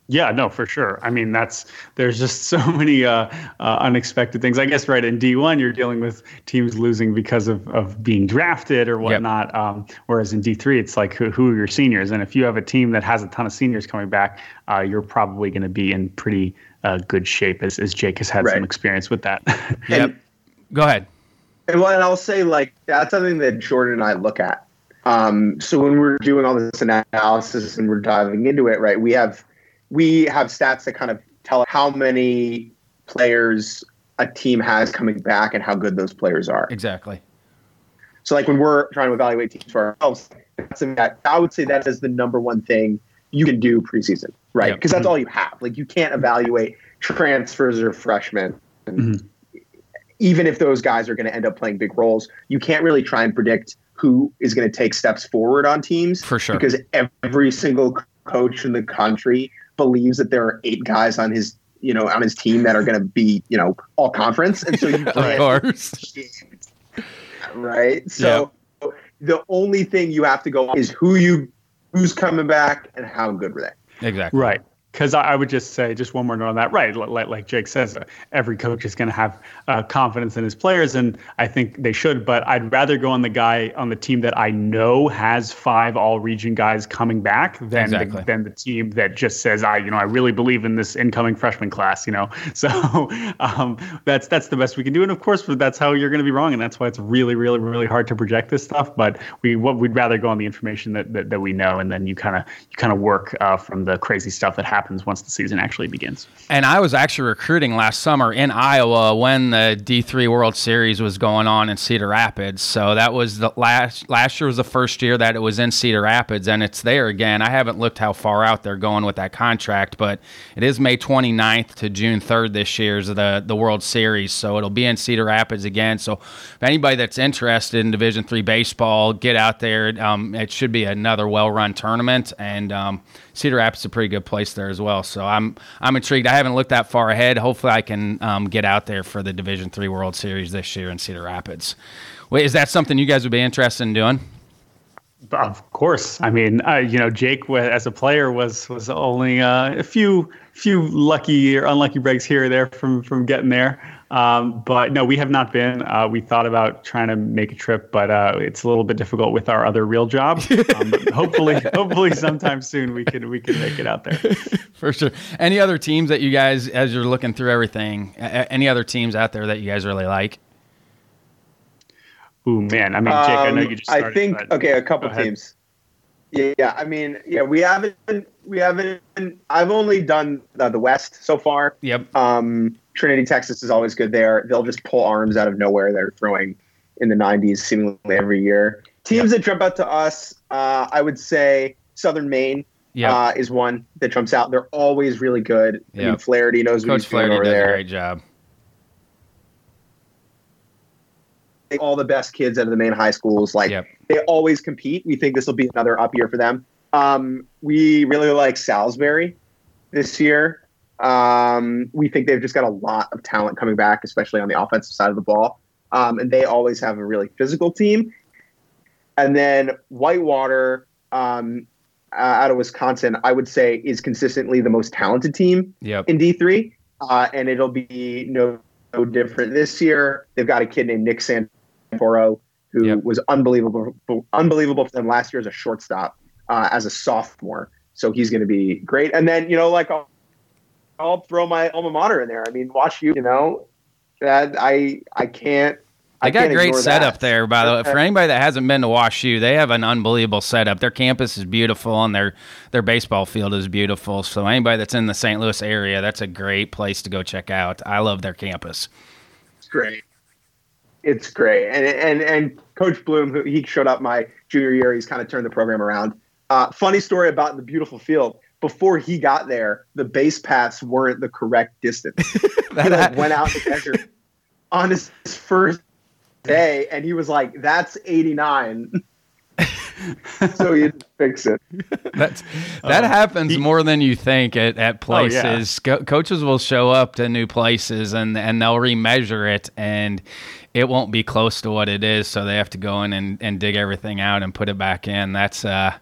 H: Yeah, no, for sure. I mean, that's there's just so many uh, uh, unexpected things. I guess right in D1, you're dealing with teams losing because of, of being drafted or whatnot. Um, whereas in D3, it's like who, who are your seniors? And if you have a team that has a ton of seniors coming back, uh, you're probably going to be in pretty uh, good shape, as, as Jake has had some experience with that.
A: Yep. Go ahead.
I: And well, and I'll say like that's something that Jordan and I look at. Um, so when we're doing all this analysis and we're diving into it, right? We have we have stats that kind of tell how many players a team has coming back and how good those players are.
A: Exactly.
I: So like when we're trying to evaluate teams for ourselves, that's that I would say that is the number one thing you can do preseason, right?
A: Yep.
I: Because that's all you have. Like you can't evaluate transfers or freshmen.
H: Mhm.
I: Even if those guys are going to end up playing big roles, you can't really try and predict who is going to take steps forward on teams
A: For sure.
I: because every single coach in the country believes that there are eight guys on his you know on his team that are going to be you know all conference and so you
A: Of course.
I: right? So the only thing you have to go on is who you who's coming back and how good were they.
A: Exactly.
H: Right. Because I, I would just say, just one more note on that. Right. Like, like Jake says, every coach is going to have uh, confidence in his players, and I think they should. But I'd rather go on the guy on the team that I know has five all region guys coming back than
A: Exactly.
H: the, than the team that just says, I, you know, I really believe in this incoming freshman class. You know, so um, that's that's the best we can do. And of course, that's how you're going to be wrong, and that's why it's really, really, really hard to project this stuff. But we what we'd rather go on the information that that, that we know, and then you kind of you kind of work uh, from the crazy stuff that happens once the season actually begins.
A: And I was actually recruiting last summer in Iowa when the D3 World Series was going on in Cedar Rapids. So that was the last last year was the first year that it was in Cedar Rapids and it's there again. I haven't looked how far out they're going with that contract, but it is May 29th to June 3rd this year is the the World Series. So it'll be in Cedar Rapids again. So if anybody that's interested in Division 3 baseball, get out there. Um, it should be another well-run tournament and um, Cedar Rapids is a pretty good place there as well. So I'm I'm intrigued. I haven't looked that far ahead. Hopefully, I can um, get out there for the Division Three World Series this year in Cedar Rapids. Wait, is that something you guys would be interested in doing?
H: Of course, I mean, uh, you know, Jake as a player was was only uh, a few few lucky or unlucky breaks here or there from from getting there. Um, but no, we have not been. Uh, we thought about trying to make a trip, but uh, it's a little bit difficult with our other real job. Um, hopefully, hopefully, sometime soon we can we can make it out there.
A: For sure. Any other teams that you guys, as you're looking through everything, any other teams out there that you guys really like?
H: Ooh, man! I mean, Jake, I know
I: Um,
H: you just. Started,
I: I think
H: but
I: okay, a couple teams. Yeah, yeah, I mean, yeah, we haven't we haven't. I've only done uh, the West so far.
A: Yep.
I: Um, Trinity, Texas is always good there. They'll just pull arms out of nowhere. They're throwing in the 90s seemingly every year. Teams that jump out to us, uh, I would say Southern Maine
A: Yeah.
I: uh, is one that jumps out. They're always really good. I
A: Yeah.
I: mean, Flaherty knows what
A: Coach
I: he's doing over
A: does a
I: there.
A: great job.
I: All the best kids out of the Maine high schools, like
A: Yep.
I: they always compete. We think this will be another up year for them. Um, we really like Salisbury this year. Um, we think they've just got a lot of talent coming back, especially on the offensive side of the ball. Um, and they always have a really physical team. And then Whitewater um, uh, out of Wisconsin, I would say, is consistently the most talented team
A: Yep.
I: in D3. Uh, and it'll be no, no different this year. They've got a kid named Nick Santoro who
A: Yep.
I: was unbelievable, unbelievable for them last year as a shortstop, uh, as a sophomore. So he's going to be great. And then you know, like I'll, I'll throw my alma mater in there. I mean, WashU. You know, that I I can't.
A: They
I: I
A: got
I: can't
A: great setup
I: that.
A: there, by the way. For anybody that hasn't been to WashU, they have an unbelievable setup. Their campus is beautiful, and their their baseball field is beautiful. So anybody that's in the St. Louis area, that's a great place to go check out. I love their campus.
I: It's great. It's great, and and and Coach Bloom, who he showed up my junior year, he's kind of turned the program around. Uh, funny story about the beautiful field. Before he got there, the base paths weren't the correct distance. he like went out and measured on his first day, and he was like, "That's 89." so he had to fix it.
A: That's that
H: Uh,
A: happens
H: he-
A: more than you think at, at
H: Oh, yeah.
A: places. Co- coaches will show up to new places and and they'll remeasure it and it won't be close to what it is, so they have to go in and, and dig everything out and put it back in. That's uh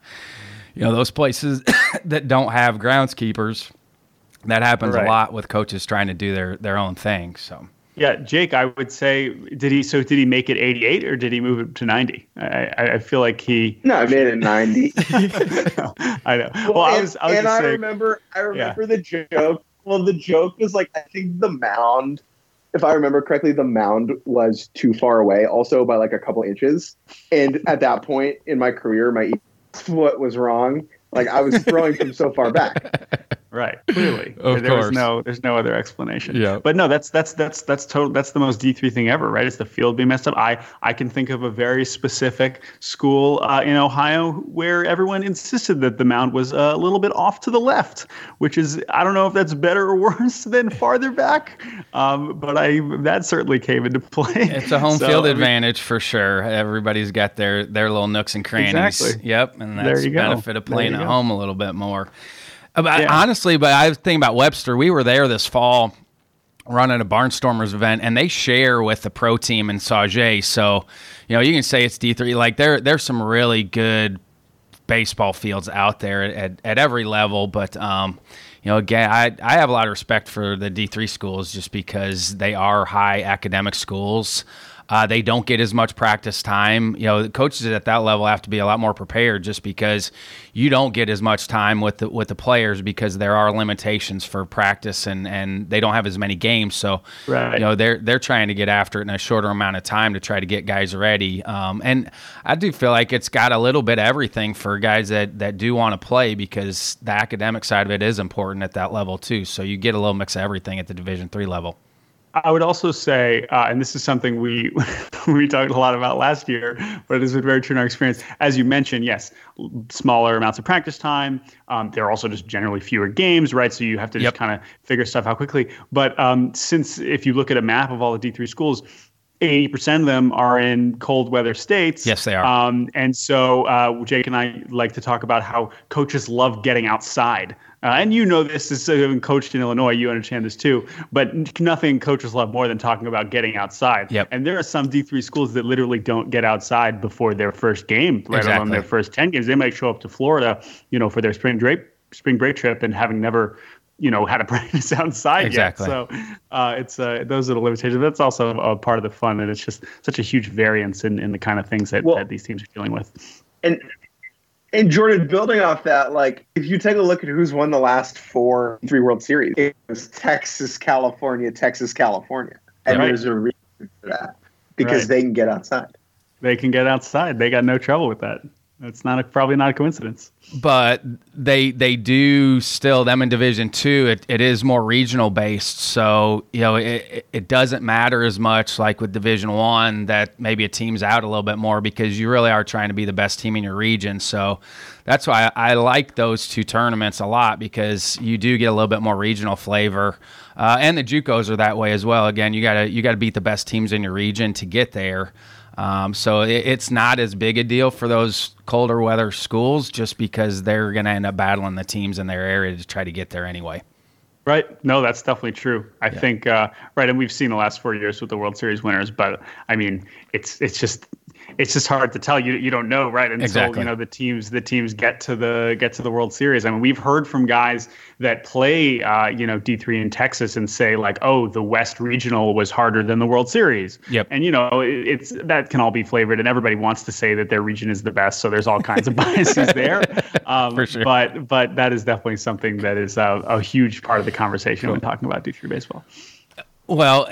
A: you know, those places that don't have groundskeepers. That happens
H: Right.
A: a lot with coaches trying to do their their own thing. So
H: Yeah, Jake, I would say, did he? So did he make it 88 or did he move it to 90? I, I, I feel like he.
I: No, I made it 90.
H: I know. Well, I was, I was
I: and
H: just
I: I
H: saying.
I: remember, I remember the joke. Well, the joke was like, I think the mound, if I remember correctly, the mound was too far away, also by like a couple inches. And at that point in my career, my foot was wrong. Like I was throwing from so far back.
H: Right, clearly,
A: Of
H: there was no, there's no other explanation.
A: Yeah.
H: but no, that's that's that's that's total. That's the most D three thing ever, right? It's the field being messed up. I I can think of a very specific school uh, in Ohio where everyone insisted that the mound was a little bit off to the left, which is I don't know if that's better or worse than farther back, um, but I that certainly came into play.
A: it's a home
H: So,
A: field advantage for sure. Everybody's got their their little nooks and crannies.
H: Exactly.
A: Yep, and
H: There you go.
A: benefit of playing at
H: go.
A: home a little bit more. Uh, But
H: Yeah.
A: honestly, but I was thinking about Webster. We were there this fall running a Barnstormers event, and they share with the pro team and Sauget. So, you know, you can say it's D three. Like there, there's some really good baseball fields out there at, at every level. But um, you know, again, I I have a lot of respect for the D three schools just because they are high academic schools. Uh, they don't get as much practice time. You know, coaches at that level have to be a lot more prepared, just because you don't get as much time with the with the players because there are limitations for practice and and they don't have as many games. So,
H: Right.
A: you know, they're they're trying to get after it in a shorter amount of time to try to get guys ready. Um, and I do feel like it's got a little bit of everything for guys that that do want to play because the academic side of it is important at that level too. So you get a little mix of everything at the Division three level.
H: I would also say, uh, and this is something we we talked a lot about last year, but it has been very true in our experience. As you mentioned, yes, smaller amounts of practice time. Um, there are also just generally fewer games, right? So you have to
A: Yep.
H: just kind of figure stuff out quickly. But um, since if you look at a map of all the D three schools. 80% of them are in cold weather states.
A: Yes, they are.
H: Um, and so uh, Jake and I like to talk about how coaches love getting outside. Uh, and you know this as having coached in Illinois, you understand this too. But nothing coaches love more than talking about getting outside.
A: Yep.
H: And there are some D3 schools that literally don't get outside before their first game, let alone
A: Exactly.
H: their first 10 games. They might show up to Florida, you know, for their spring break, spring break trip and having never, you know, had a practice outside
A: Exactly.
H: yet. So uh, it's uh, those are the limitations. That's also a part of the fun, and it's just such a huge variance in, in the kind of things that,
I: Well-
H: that these teams are dealing with.
I: And and Jordan, building off that, like if you take a look at who's won the last four three World Series, it was Texas, California, Texas, California, and
H: Right.
I: there's a reason for that because
H: Right.
I: they can get outside.
H: They can get outside. They got no trouble with that. It's not a, probably not a coincidence.
A: but they they do still them in division two it, it is more regional based. So you know it, it- it doesn't matter as much like with division one that maybe a team's out a little bit more because you really are trying to be the best team in your region. So that's why I, I like those two tournaments a lot because you do get a little bit more regional flavor. Uh, and the JUCOs are that way as well. Again you gotta you gotta beat the best teams in your region to get there Um, so it, it's not as big a deal for those colder weather schools just because they're going to end up battling the teams in their area to try to get there anyway.
H: Right. No, that's definitely true. I yeah. think uh, right, and we've seen the last four years with the World Series winners, but I mean, it's it's just it's just hard to tell. You you don't know, right? Until exactly. you know the teams the teams get to the get to the World Series. I mean, we've heard from guys that play uh, you know D three in Texas and say like, oh, the West Regional was harder than the World Series.
A: Yep.
H: And you know, it, it's that can all be flavored, and everybody wants to say that their region is the best. So there's all kinds of biases there. Um,
A: For sure.
H: But but that is definitely something that is a, a huge part of the conversation cool. when talking about D three baseball.
A: Well.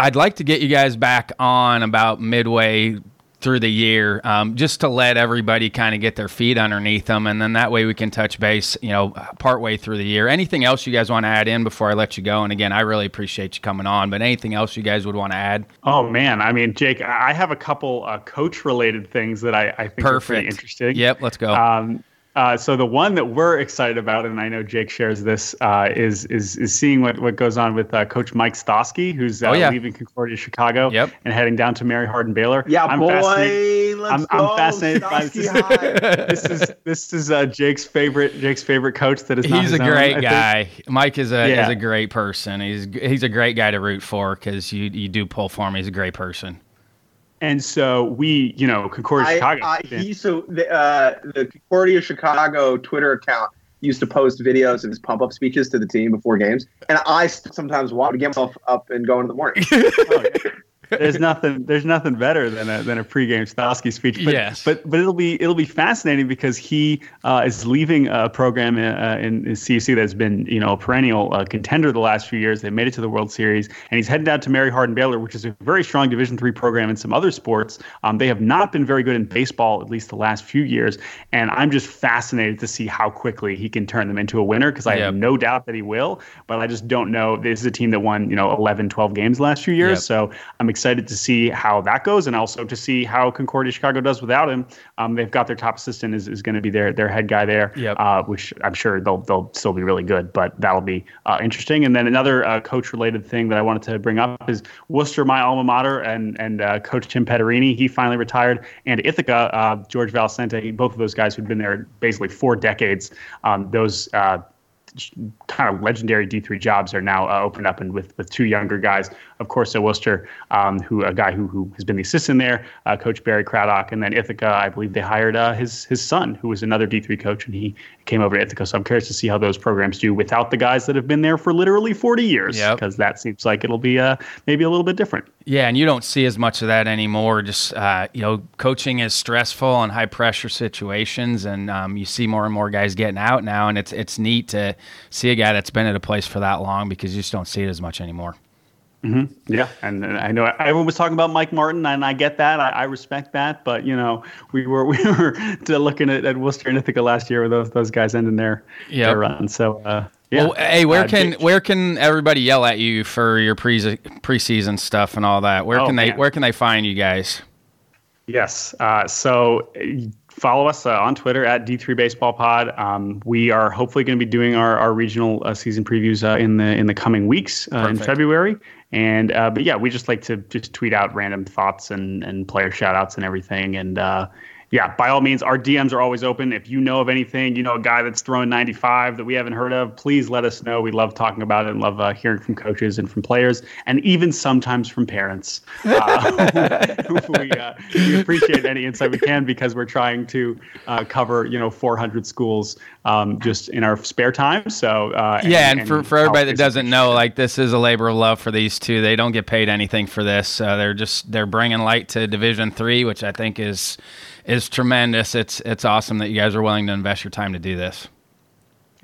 A: I'd like to get you guys back on about midway through the year, um, just to let everybody kind of get their feet underneath them, and then that way we can touch base, you know, partway through the year. Anything else you guys want to add in before I let you go? And again, I really appreciate you coming on, but anything else you guys would want to add?
H: Oh man, I mean, Jake, I have a couple uh, coach-related things that I, I think Perfect. are pretty interesting.
A: Yep, let's go. Um,
H: uh, so the one that we're excited about, and I know Jake shares this, uh, is is is seeing what, what goes on with uh, Coach Mike Stosky, who's uh, oh, yeah. leaving Concordia Chicago
A: yep.
H: and heading down to Mary Hardin Baylor.
I: Yeah, I'm boy, fascinated. let's I'm, go. I'm fascinated by this.
H: this is this is uh, Jake's favorite Jake's favorite coach. That is
A: he's a great own, guy. Mike is a yeah. is a great person. He's he's a great guy to root for because you you do pull for him. He's a great person.
H: And so we, you know, Concordia I, Chicago. I,
I: he so the, uh, the Concordia Chicago Twitter account used to post videos of his pump up speeches to the team before games, and I sometimes want to get myself up and go in the morning. oh,
H: yeah there's nothing there's nothing better than a than a pregame Stosky speech. But,
A: yes.
H: but but it'll be it'll be fascinating because he uh, is leaving a program in, uh, in, in CC that's been you know a perennial uh, contender the last few years. They made it to the World Series, and he's heading down to Mary Hardin Baylor, which is a very strong Division three program in some other sports. Um, they have not been very good in baseball at least the last few years, and I'm just fascinated to see how quickly he can turn them into a winner because I yep. have no doubt that he will. But I just don't know. This is a team that won you know 11, 12 games last few years, yep. so I'm excited to see how that goes and also to see how Concordia Chicago does without him. Um, they've got their top assistant is, is going to be their their head guy there,
A: yep.
H: uh, which I'm sure they'll they'll still be really good, but that'll be uh, interesting. And then another uh, coach related thing that I wanted to bring up is Wooster, my alma mater, and and uh, Coach Tim Pettorini. He finally retired, and Ithaca, uh, George Valesente, both of those guys who'd been there basically four decades. Um, those uh, kind of legendary D3 jobs are now uh, opened up and with, with two younger guys. Of course, at Wooster, um, who a guy who, who has been the assistant there, uh, Coach Barry Craddock, and then Ithaca, I believe they hired uh, his his son, who was another D3 coach, and he came over to Ithaca. So I'm curious to see how those programs do without the guys that have been there for literally 40 years, because yep. that seems like it'll be uh, maybe a little bit different.
A: Yeah, and you don't see as much of that anymore. Just uh, you know, coaching is stressful and high pressure situations, and um, you see more and more guys getting out now, and it's it's neat to see a guy that's been at a place for that long because you just don't see it as much anymore.
H: Mm-hmm. Yeah, and, and, I know everyone was talking about Mike Martin, and I get that. I, I respect that, but you know, we were we were looking at, at Wooster and Ithaca last year with those those guys ending their, yep. their run. So, uh, yeah.
A: Well, hey, where uh, can where can everybody yell at you for your pre preseason stuff and all that? Where oh, can they man. where can they find you guys?
H: Yes. Uh, so follow us uh, on Twitter at D3 Baseball Pod. Um, we are hopefully going to be doing our, our regional uh, season previews uh, in the in the coming weeks uh, in February. And uh, but yeah, we just like to just tweet out random thoughts and and player shout outs and everything. And uh, yeah, by all means, our DMs are always open. If you know of anything, you know a guy that's throwing 95 that we haven't heard of, please let us know. We love talking about it and love uh, hearing from coaches and from players, and even sometimes from parents. Uh, we, uh, we, appreciate any insight we can because we're trying to uh, cover you know 400 schools um, just in our spare time. So
A: uh, yeah, and, and, for, for everybody that doesn't know, like this is a labor of love for these two. They don't get paid anything for this. Uh, they're just they're bringing light to Division Three, which I think is is tremendous. It's it's awesome that you guys are willing to invest your time to do this.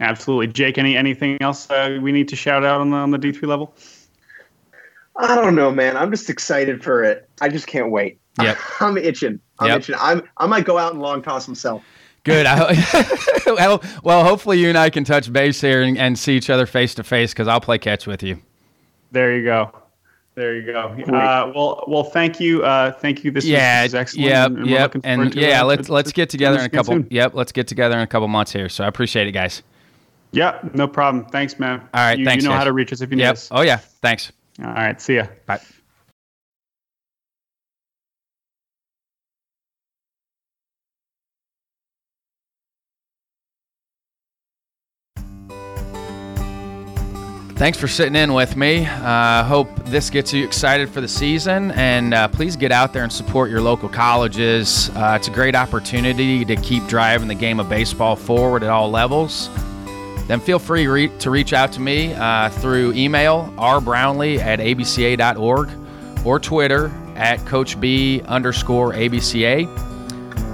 H: Absolutely, Jake. Any anything else uh, we need to shout out on the on the D three level?
I: I don't know, man. I'm just excited for it. I just can't wait.
A: Yep.
I: I'm itching. I'm yep. itching. I'm I might go out and long toss myself.
A: Good. well, well, hopefully you and I can touch base here and, and see each other face to face because I'll play catch with you.
H: There you go. There you go. Uh, well, well, thank you, uh, thank you. This yeah, was, excellent.
A: Yep, and, yep. And yeah, let's let's get together in a couple. Soon. Yep, let's get together in a couple months here. So I appreciate it, guys.
H: Yeah, no problem. Thanks, man.
A: All right,
H: you,
A: thanks.
H: You know
A: guys.
H: how to reach us if you need
A: yep.
H: us.
A: Oh yeah, thanks.
H: All right, see ya.
A: Bye. Thanks for sitting in with me. Uh, hope this gets you excited for the season, and uh, please get out there and support your local colleges. Uh, it's a great opportunity to keep driving the game of baseball forward at all levels. Then feel free re- to reach out to me uh, through email rbrownlee at abca.org or Twitter at Coach B underscore ABCA.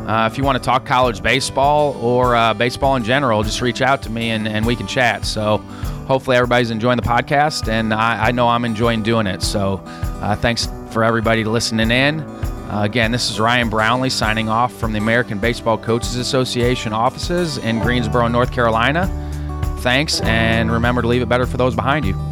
A: Uh, if you want to talk college baseball or uh, baseball in general, just reach out to me and, and we can chat. So hopefully everybody's enjoying the podcast, and I, I know I'm enjoying doing it. So uh, thanks for everybody listening in. Uh, again, this is Ryan Brownlee signing off from the American Baseball Coaches Association offices in Greensboro, North Carolina. Thanks, and remember to leave it better for those behind you.